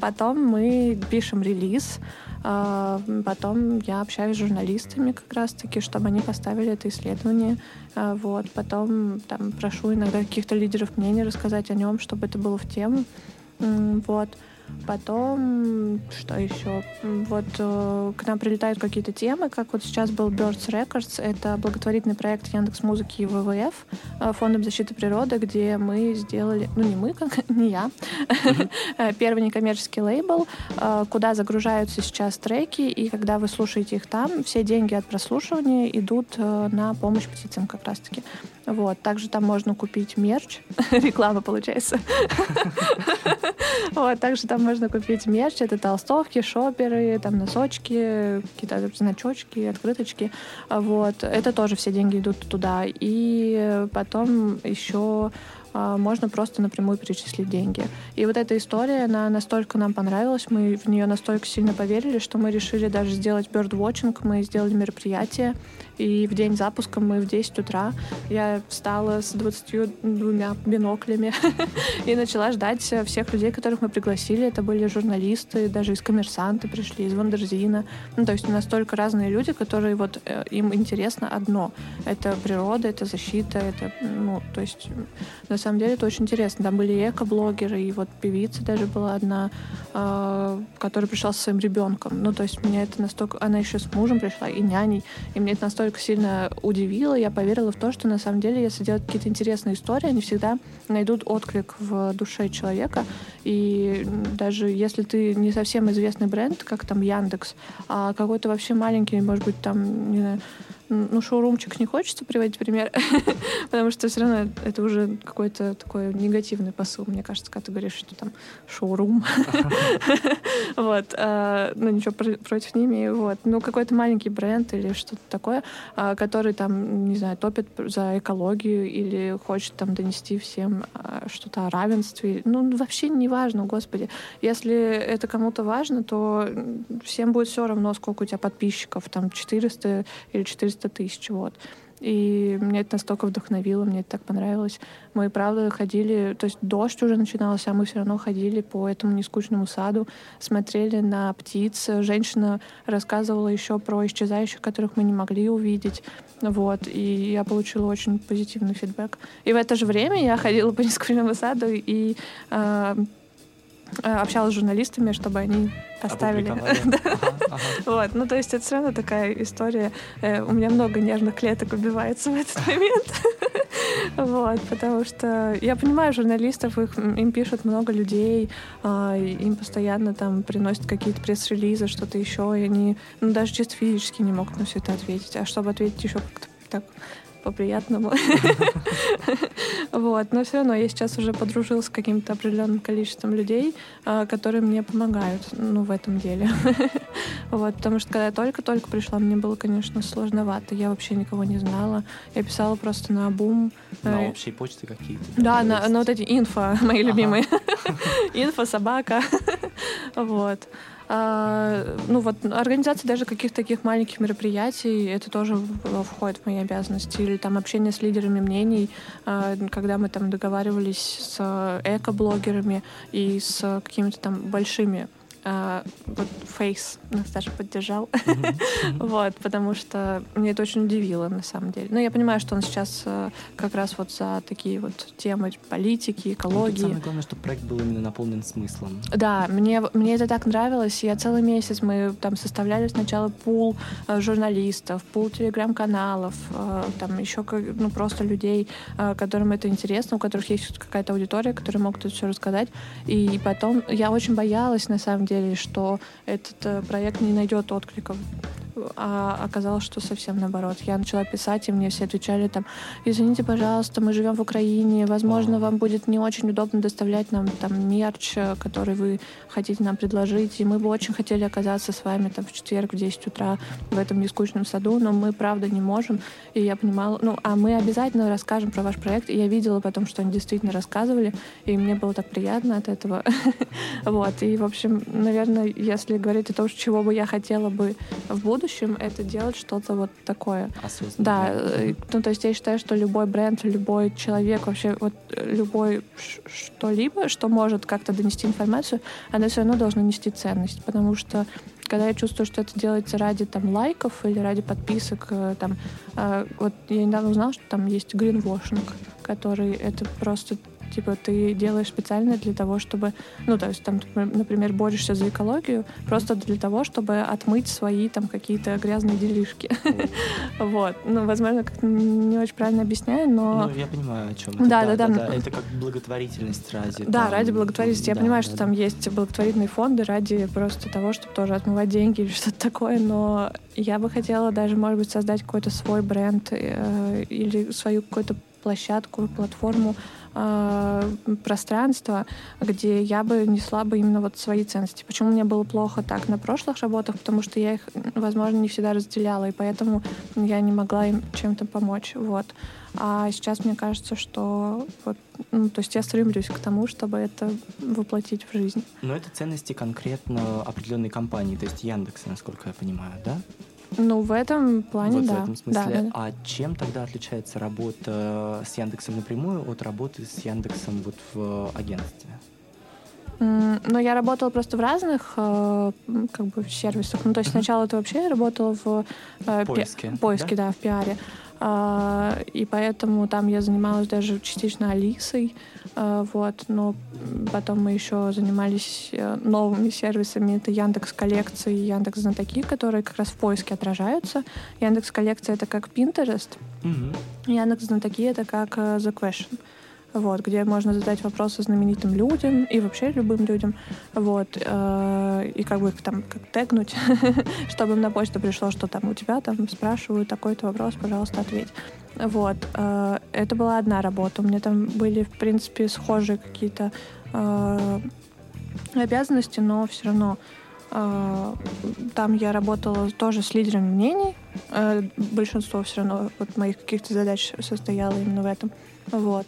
Потом мы пишем релиз, а, потом я общаюсь с журналистами как раз-таки, чтобы они поставили это исследование. А, вот. Потом там, прошу иногда каких-то лидеров мнений рассказать о нем, чтобы это было в тему. Вот. Потом, что еще? Вот э, к нам прилетают какие-то темы, как вот сейчас был Birds Records. Это благотворительный проект Яндекс Музыки и ВВФ, э, Фондом защиты природы, где мы сделали, ну не мы, как <laughs> не я, <laughs> первый некоммерческий лейбл, э, куда загружаются сейчас треки, и когда вы слушаете их там, все деньги от прослушивания идут э, на помощь птицам как раз-таки. Вот. Также там можно купить мерч. <laughs> Реклама получается. Вот. Также там можно купить мерч. Это толстовки, шоперы, там носочки, какие-то значочки, открыточки. Вот. Это тоже все деньги идут туда. И потом еще а, можно просто напрямую перечислить деньги. И вот эта история, она настолько нам понравилась, мы в нее настолько сильно поверили, что мы решили даже сделать birdwatching, мы сделали мероприятие, и в день запуска мы в 10 утра я встала с 22 биноклями <laughs> и начала ждать всех людей, которых мы пригласили. Это были журналисты, даже из коммерсанты пришли, из Вандерзина. Ну, то есть настолько разные люди, которые вот э, им интересно одно. Это природа, это защита, это, ну, то есть на самом деле это очень интересно. Там были эко-блогеры, и вот певица даже была одна, э, которая пришла со своим ребенком. Ну, то есть меня это настолько... Она еще с мужем пришла, и няней. И мне это настолько настолько сильно удивило, я поверила в то, что на самом деле, если делать какие-то интересные истории, они всегда найдут отклик в душе человека. И даже если ты не совсем известный бренд, как там Яндекс, а какой-то вообще маленький, может быть, там, не знаю, ну, шоурумчик не хочется приводить пример, <laughs> потому что все равно это уже какой-то такой негативный посыл, мне кажется, когда ты говоришь, что там шоурум. <laughs> Вот. А, ну, ничего против не имею. Вот. Ну, какой-то маленький бренд или что-то такое, а, который там, не знаю, топит за экологию или хочет там донести всем а, что-то о равенстве. Ну, вообще не важно, господи. Если это кому-то важно, то всем будет все равно, сколько у тебя подписчиков, там 400 или 400 тысяч, вот. И меня это настолько вдохновило, мне это так понравилось. Мы, правда, ходили, то есть дождь уже начинался, а мы все равно ходили по этому нескучному саду, смотрели на птиц. Женщина рассказывала еще про исчезающих, которых мы не могли увидеть. Вот, и я получила очень позитивный фидбэк. И в это же время я ходила по нескучному саду и Э, общалась с журналистами, чтобы они поставили. <laughs> Вот, ну то есть это все равно такая история. Э, у меня много нервных клеток убивается в этот момент. <laughs> Вот, потому что я понимаю журналистов, их, им пишут много людей, а, им постоянно там приносят какие-то пресс-релизы, что-то еще, и они ну, даже чисто физически не могут на все это ответить. А чтобы ответить еще как-то так по-приятному. <laughs> Вот. Но все равно я сейчас уже подружилась с каким-то определенным количеством людей, а, которые мне помогают ну, в этом деле. <laughs> Вот. Потому что когда я только-только пришла, мне было, конечно, сложновато. Я вообще никого не знала. Я писала просто на бум. На э, общие почты какие-то? Да, на, на вот эти инфо, <laughs> мои любимые. Инфо, собака. Вот. А, ну вот организация даже каких-то таких маленьких мероприятий, это тоже входит в мои обязанности. Или там общение с лидерами мнений, а, когда мы там договаривались с эко-блогерами и с какими-то там большими вот Фейс нас даже поддержал. <laughs> вот, потому что мне это очень удивило, на самом деле. Но я понимаю, что он сейчас э, как раз вот за такие вот темы политики, экологии. Ну, самое главное, чтобы проект был именно наполнен смыслом. Да, мне, мне это так нравилось. Я целый месяц, мы там составляли сначала пул э, журналистов, пул телеграм-каналов, э, там еще ну, просто людей, которым это интересно, у которых есть какая-то аудитория, которые могут это все рассказать. И потом я очень боялась, на самом деле, деле, что этот э, проект не найдет откликов а оказалось, что совсем наоборот. Я начала писать, и мне все отвечали там, извините, пожалуйста, мы живем в Украине, возможно, вам будет не очень удобно доставлять нам там мерч, который вы хотите нам предложить, и мы бы очень хотели оказаться с вами там в четверг в 10 утра в этом нескучном саду, но мы, правда, не можем. И я понимала, ну, а мы обязательно расскажем про ваш проект. И я видела потом, что они действительно рассказывали, и мне было так приятно от этого. <laughs> Вот, и, в общем, наверное, если говорить о том, чего бы я хотела бы в будущем, будущем это делать что-то вот такое. Осознанно. Да, э, ну то есть я считаю, что любой бренд, любой человек, вообще вот любой что-либо, что может как-то донести информацию, она все равно должна нести ценность, потому что когда я чувствую, что это делается ради там лайков или ради подписок, э, там, э, вот я недавно узнала, что там есть гринвошинг, который это просто типа ты делаешь специально для того, чтобы, ну, то есть там, например, борешься за экологию, просто для того, чтобы отмыть свои там какие-то грязные делишки. <laughs> Вот. Ну, возможно, как не очень правильно объясняю, но... Ну, я понимаю, о чем Да, да, да. Это как благотворительность ради... Да, ради благотворительности. Я понимаю, что там есть благотворительные фонды ради просто того, чтобы тоже отмывать деньги или <laughs> что-то такое, но я бы хотела даже, может быть, создать какой-то свой бренд э, или свою какую-то площадку, платформу, э, пространство, где я бы несла бы именно вот свои ценности. Почему мне было плохо так на прошлых работах? Потому что я их, возможно, не всегда разделяла, и поэтому я не могла им чем-то помочь. Вот. А сейчас мне кажется, что вот, ну, то есть я стремлюсь к тому, чтобы это воплотить в жизнь. Но это ценности конкретно определенной компании, то есть Яндекса, насколько я понимаю, да? Ну, в этом плане, вот да. в этом смысле. Да, да. А чем тогда отличается работа с Яндексом напрямую от работы с Яндексом вот в агентстве? Ну, я работала просто в разных э, как бы сервисах. Ну, то есть сначала это вообще я работала в э, поиске, пи- поиске, да? да, в пиаре. А, и поэтому там я занималась даже частично Алисой, вот, но потом мы еще занимались э, новыми сервисами, это Яндекс Коллекции и Яндекс Знатоки, которые как раз в поиске отражаются. Яндекс Коллекция — это как Pinterest, mm-hmm. Яндекс Знатоки — это как э, The Question. Вот, где можно задать вопросы знаменитым людям и вообще любым людям, вот, э, и как бы их там как тегнуть, <laughs> чтобы им на почту пришло, что там у тебя там спрашивают такой-то вопрос, пожалуйста, ответь. Вот, э, это была одна работа. У меня там были, в принципе, схожие какие-то э, обязанности, но все равно э, там я работала тоже с лидерами мнений. Э, большинство все равно вот моих каких-то задач состояло именно в этом. Вот.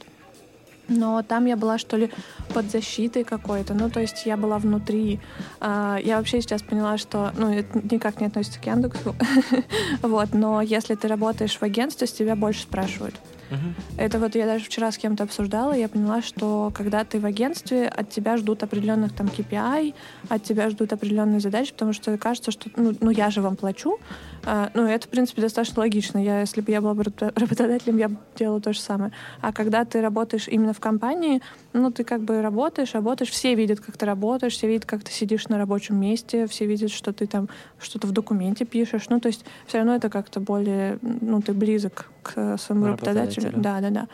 Но там я была, что ли, под защитой какой-то. Ну, то есть я была внутри. А, я вообще сейчас поняла, что... Ну, это никак не относится к Яндексу. <laughs> вот, но если ты работаешь в агентстве, с тебя больше спрашивают. Угу. Это вот я даже вчера с кем-то обсуждала, я поняла, что когда ты в агентстве, от тебя ждут определенных там KPI, от тебя ждут определенные задачи, потому что кажется, что ну, ну я же вам плачу. А, ну, это, в принципе, достаточно логично. Я, если бы я была <laughs> работодателем, я бы делала то же самое. А когда ты работаешь именно в компании, ну, ты как бы работаешь, работаешь, все видят, как ты работаешь, все видят, как ты сидишь на рабочем месте, все видят, что ты там что-то в документе пишешь. Ну, то есть все равно это как-то более, ну, ты близок к своему работодателю. Да, да, да.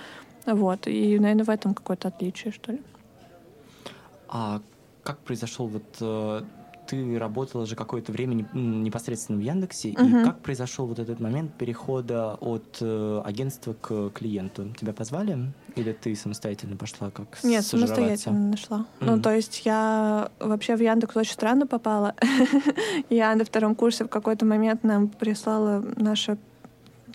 Вот. И, наверное, в этом какое-то отличие, что ли. А как произошел вот э, ты работала же какое-то время непосредственно в Яндексе, угу. и как произошел вот этот момент перехода от э, агентства к клиенту? Тебя позвали или ты самостоятельно пошла как Нет, самостоятельно нашла. Mm. Ну, то есть я вообще в Яндекс очень странно попала. <laughs> я на втором курсе в какой-то момент нам прислала наша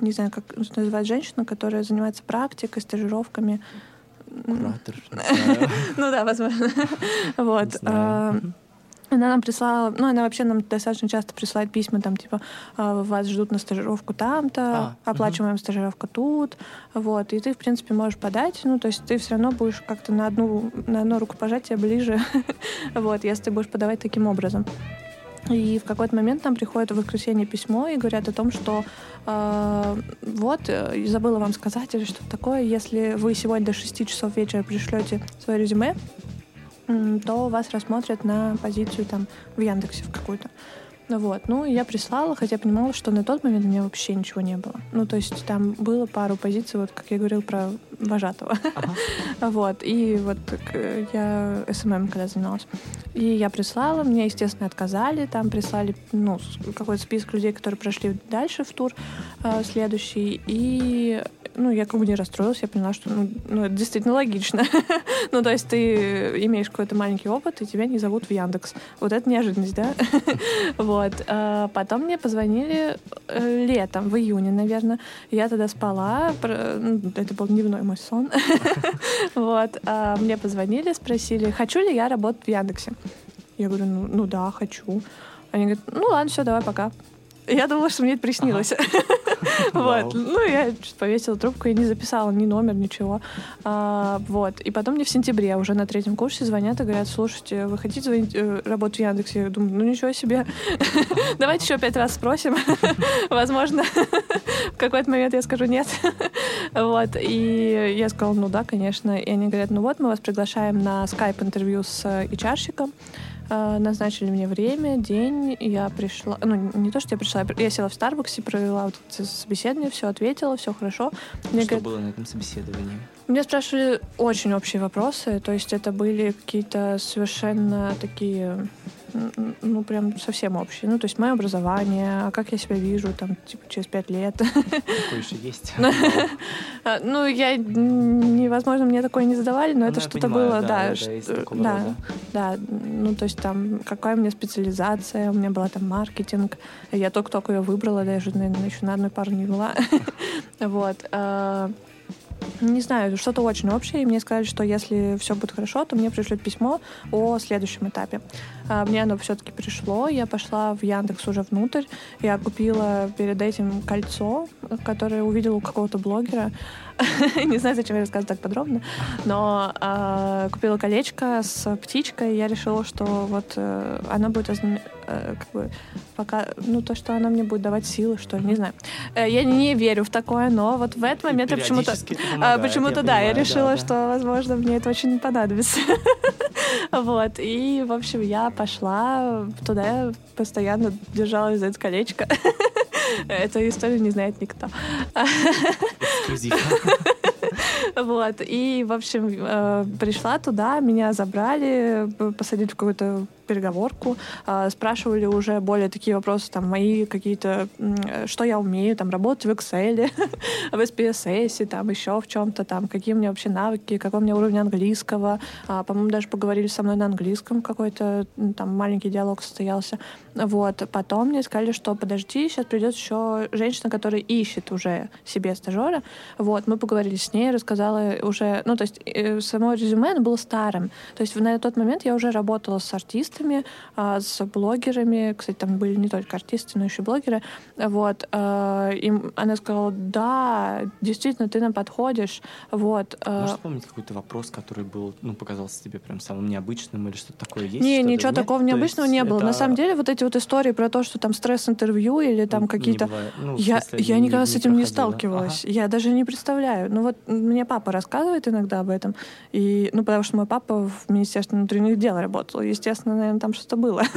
не знаю, как называть женщину, которая занимается практикой, стажировками. Куратор. <laughs> Ну да, возможно. <laughs> Вот. Она нам прислала, ну, она вообще нам достаточно часто присылает письма, там, типа, «А, вас ждут на стажировку там-то, а, оплачиваем угу. стажировку тут, вот, и ты, в принципе, можешь подать, ну, то есть ты все равно будешь как-то на одну, на одно рукопожатие ближе, <laughs> вот, если ты будешь подавать таким образом. И в какой-то момент нам приходит в воскресенье письмо и говорят о том, что э, вот, э, забыла вам сказать или что-то такое, если вы сегодня до 6 часов вечера пришлете свое резюме, то вас рассмотрят на позицию там в Яндексе в какую-то. Ну вот, ну я прислала, хотя понимала, что на тот момент у меня вообще ничего не было. Ну то есть там было пару позиций, вот как я говорил про вожатого. Ага. <laughs> вот, и вот я SMM когда занималась. И я прислала, мне, естественно, отказали, там прислали, ну, какой-то список людей, которые прошли дальше в тур э, следующий, и ну, я как бы не расстроилась, я поняла, что ну, ну это действительно логично. <laughs> ну, то есть ты имеешь какой-то маленький опыт, и тебя не зовут в Яндекс. Вот это неожиданность, да? <laughs> вот. А потом мне позвонили э, летом, в июне, наверное. Я тогда спала, ну, это был дневной мой сон. <laughs> вот. А мне позвонили, спросили, хочу ли я работать в Яндексе. Я говорю, ну, ну да, хочу. Они говорят, ну ладно, все, давай, пока. Я думала, что мне это приснилось. <laughs> Вот. Ну, я повесила трубку и не записала ни номер, ничего. А, вот. И потом мне в сентябре уже на третьем курсе звонят и говорят, слушайте, вы хотите звонить, э, работать в Яндексе? Я думаю, ну ничего себе. <laughs> Давайте еще пять раз спросим. <laughs> Возможно, в какой-то момент я скажу нет. Вот. И я сказала, ну да, конечно. И они говорят, ну вот, мы вас приглашаем на скайп-интервью с HR-щиком. Э, назначили мне время, день, я пришла, ну, не то, что я пришла, я села в Старбаксе, провела вот это собеседование, все ответила, все хорошо. Мне что говорят, было на этом собеседовании? Меня спрашивали очень общие вопросы, то есть это были какие-то совершенно такие ну, прям совсем общие. Ну, то есть мое образование, а как я себя вижу, там, типа, через пять лет. <laughs> Такое еще есть. А, ну, я, невозможно, мне такое не задавали, но ну, это что-то было, да. Да, да. Ну, то есть там, какая у меня специализация, у меня была там маркетинг, я только-только ее выбрала, даже, наверное, еще на одной пару не была. <laughs> Вот. А, не знаю, что-то очень общее, и мне сказали, что если все будет хорошо, то мне пришлют письмо о следующем этапе. А, мне оно все-таки пришло, я пошла в Яндекс уже внутрь, я купила перед этим кольцо, которое увидела у какого-то блогера, <laughs> Не знаю, зачем я рассказываю так подробно, но э, купила колечко с птичкой, я решила, что вот э, она будет э, как бы пока, ну, то, что она мне будет давать силы, что ли, не знаю. Э, я не верю в такое, но вот в этот момент я почему-то... Э, почему-то, да, я решила, что, возможно, мне это очень понадобится. <laughs> вот, и, в общем, я пошла туда, постоянно держалась за это колечко. <laughs> Эту историю не знает никто. Вот. И, в общем, э, пришла туда, меня забрали, посадили в какую-то переговорку, э, спрашивали уже более такие вопросы, там, мои какие-то, что я умею, там, работать в Excel, <laughs> в SPSS, там, еще в чем-то, там, какие у меня вообще навыки, какой у меня уровень английского. А, по-моему, даже поговорили со мной на английском какой-то, там, маленький диалог состоялся. Вот. Потом мне сказали, что подожди, сейчас придет еще женщина, которая ищет уже себе стажера. Вот. Мы поговорили с ней, рассказала уже... Ну, то есть э, само резюме оно было старым. То есть на тот момент я уже работала с артистами, а, с блогерами. Кстати, там были не только артисты, но еще блогеры. Вот. А, и она сказала, да, действительно, ты нам подходишь. Вот. А. Можешь вспомнить какой-то вопрос, который был, ну, показался тебе прям самым необычным или что-то такое есть? Не, ничего такого необычного не было. На самом деле, вот эти вот истории про то, что там стресс-интервью или там какие-то... Ну, я, смысле, я никогда не, с этим не, не сталкивалась. Ага. Я даже не представляю. Ну вот мне папа рассказывает иногда об этом. И, ну, потому что мой папа в Министерстве внутренних дел работал. Естественно, наверное, там что-то было. <laughs>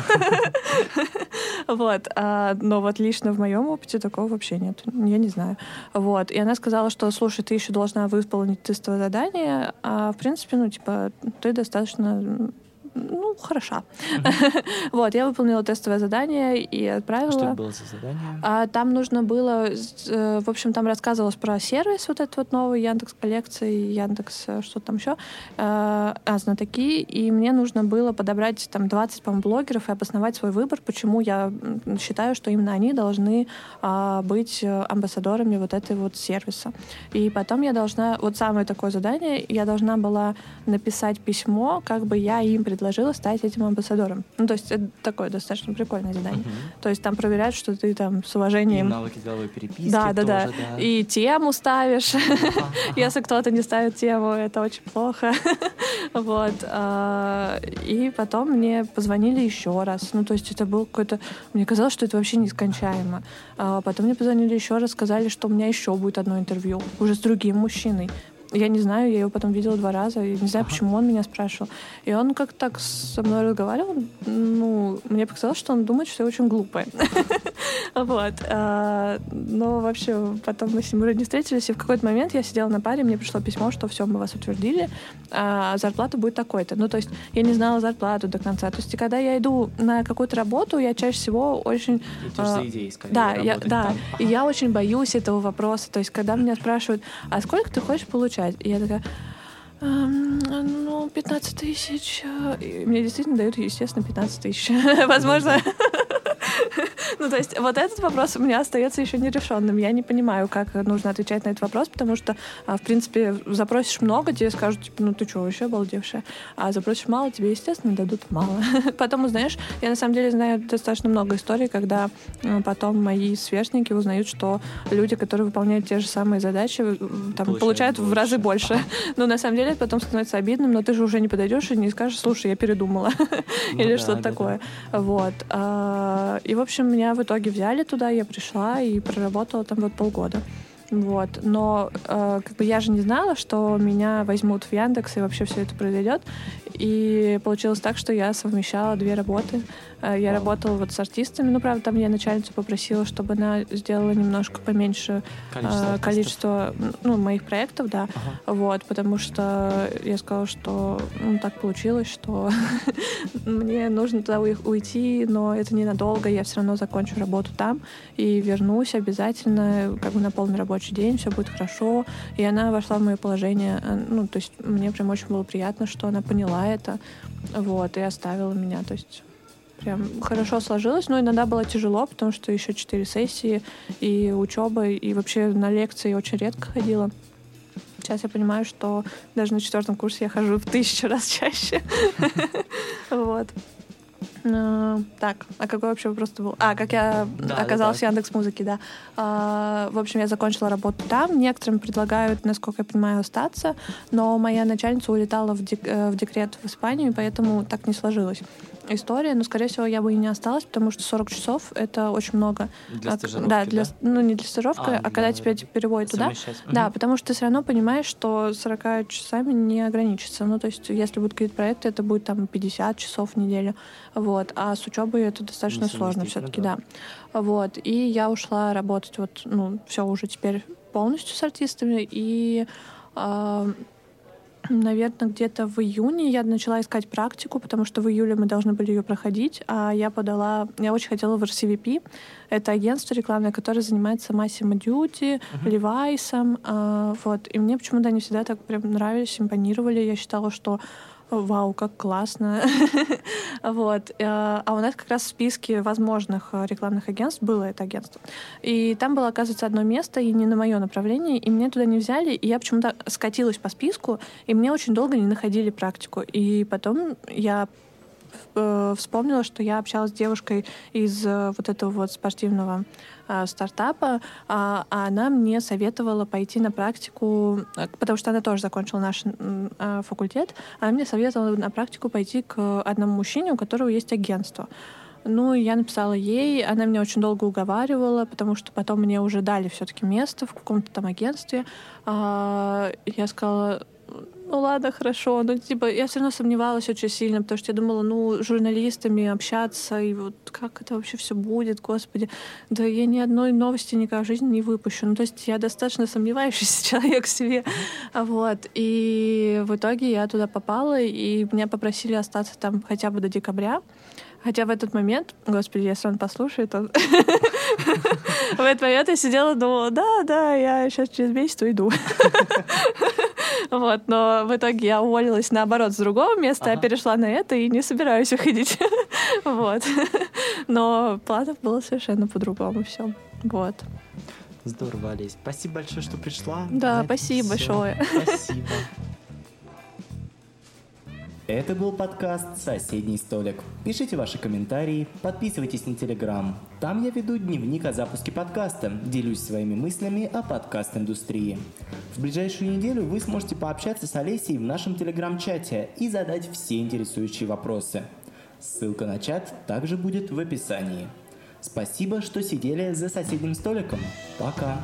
Вот. А, но вот лично в моем опыте такого вообще нет. Я не знаю. Вот. И она сказала, что, слушай, ты еще должна выполнить тестовое задание, а в принципе, ну, типа, ты достаточно ну, хороша. Mm-hmm. <laughs> вот, я выполнила тестовое задание и отправила. Что это было за задание? А, там нужно было, э, в общем, там рассказывалось про сервис вот этот вот новый, Яндекс коллекции, Яндекс, э, что там еще, а, а, знатоки, и мне нужно было подобрать там 20, по блогеров и обосновать свой выбор, почему я считаю, что именно они должны а, быть амбассадорами вот этой вот сервиса. И потом я должна, вот самое такое задание, я должна была написать письмо, как бы я им предложила предложила стать этим амбассадором. Ну, то есть это такое достаточно прикольное задание. Uh-huh. То есть там проверяют, что ты там с уважением... И навыки деловой переписки да, да, тоже, да, да. И тему ставишь. <laughs> Если кто-то не ставит тему, это очень плохо. <laughs> вот. А, и потом мне позвонили еще раз. Ну, то есть это был какой-то... Мне казалось, что это вообще нескончаемо. А потом мне позвонили еще раз, сказали, что у меня еще будет одно интервью уже с другим мужчиной. Я не знаю, я его потом видела два раза, и не знаю, ага. почему он меня спрашивал. И он как-то так со мной разговаривал, ну, мне показалось, что он думает, что я очень глупая. <laughs> Вот. А, но вообще потом мы с ним уже не встретились, и в какой-то момент я сидела на паре, мне пришло письмо, что все, мы вас утвердили, а зарплата будет такой-то. Ну, то есть я не знала зарплату до конца. То есть когда я иду на какую-то работу, я чаще всего очень... Идешь а, идеей, скорее, Да, я, да. И я очень боюсь этого вопроса. То есть когда меня спрашивают, а сколько ты хочешь получать? Получать. И я такая, ну, 15 тысяч. И мне действительно дают, естественно, 15 тысяч. <laughs> Возможно, <laughs> ну, то есть вот этот вопрос у меня остается еще нерешенным. Я не понимаю, как нужно отвечать на этот вопрос, потому что, а, в принципе, запросишь много, тебе скажут, типа, ну ты что, вообще обалдевшая? А запросишь мало, тебе, естественно, дадут мало. <laughs> Потом узнаешь, я на самом деле знаю достаточно много историй, когда потом мои сверстники узнают, что люди, которые выполняют те же самые задачи, там, получают, получают в разы больше. <laughs> Но на самом деле это потом становится обидным, но ты же уже не подойдешь и не скажешь, слушай, я передумала. Ну, Или что-то такое. Вот. И, в общем, меня в итоге взяли туда, я пришла и проработала там вот полгода. Вот. Но э, как бы я же не знала, что меня возьмут в Яндекс и вообще все это произойдет. И получилось так, что я совмещала две работы. Э, я работала вот с артистами, ну, правда, там я начальницу попросила, чтобы она сделала немножко поменьше количество, э, количество ну, моих проектов, да, ага. вот, потому что я сказала, что ну, так получилось, что <laughs> мне нужно туда уйти, но это ненадолго, я все равно закончу работу там и вернусь обязательно, как бы на полный рабочий день, все будет хорошо, и она вошла в мое положение, э, ну, то есть мне прям очень было приятно, что она поняла это, вот, и оставила меня, то есть прям хорошо сложилось, но иногда было тяжело, потому что еще четыре сессии и учеба, и вообще на лекции очень редко ходила. Сейчас я понимаю, что даже на четвертом курсе я хожу в тысячу раз чаще. <laughs> Вот. Ну, так, а какой вообще вопрос был? А, как я да, оказалась да, в Яндекс Музыке, да. А, в общем, я закончила работу там. Некоторым предлагают, насколько я понимаю, остаться, но моя начальница улетала в, дек- э, в декрет в Испанию, поэтому так не сложилось история, но, скорее всего, я бы и не осталась, потому что 40 часов — это очень много. Для а, стажировки, да, для, да? ну не для стажировки, а, а когда тебя переводят туда. Да, угу. потому что ты все равно понимаешь, что 40 часами не ограничится. Ну, то есть, если будут какие-то проекты, это будет там 50 часов в неделю. Вот. А с учебой это достаточно сложно все-таки, да. да. Вот. И я ушла работать вот, ну, все уже теперь полностью с артистами, и А, Наверное, где-то в июне я начала искать практику, потому что в июле мы должны были ее проходить, а я подала... Я очень хотела в RCVP. Это агентство рекламное, которое занимается Massimo Duty, uh-huh. Levi's. Э, вот. И мне почему-то они всегда так прям нравились, импонировали. Я считала, что вау, как классно. <laughs> вот. Э, а у нас как раз в списке возможных э, рекламных агентств было это агентство. И там было, оказывается, одно место, и не на мое направление, и меня туда не взяли, и я почему-то скатилась по списку, и мне очень долго не находили практику. И потом я э, вспомнила, что я общалась с девушкой из вот этого вот спортивного стартапа, а, а она мне советовала пойти на практику, э, потому что она тоже закончила наш факультет, она мне советовала на практику пойти к одному мужчине, у которого есть агентство. Ну, я написала ей, она меня очень долго уговаривала, потому что потом мне уже дали все-таки место в каком-то там агентстве. А, я сказала, ну ладно, хорошо. Но типа я все равно сомневалась очень сильно, потому что я думала, ну, с журналистами общаться, и вот как это вообще все будет, господи. Да я ни одной новости никогда в жизни не выпущу. Ну, то есть я достаточно сомневающийся <laughs> человек в себе. Вот. И в итоге я туда попала, и меня попросили остаться там хотя бы до декабря. Хотя в этот момент, господи, если он послушает, он... <laughs> В этот момент я сидела, думала, да, да, я сейчас через месяц уйду. <laughs> Вот, но в итоге я уволилась наоборот с другого места, я перешла на это и не собираюсь уходить. <laughs> Вот. Но платов было совершенно по-другому все. Вот. Здорово, Олесь. Спасибо большое, что пришла. Да, спасибо большое. Спасибо. Это был подкаст «Соседний столик». Пишите ваши комментарии, подписывайтесь на Телеграм. Там я веду дневник о запуске подкаста, делюсь своими мыслями о подкаст-индустрии. В ближайшую неделю вы сможете пообщаться с Олесей в нашем Телеграм-чате и задать все интересующие вопросы. Ссылка на чат также будет в описании. Спасибо, что сидели за соседним столиком. Пока!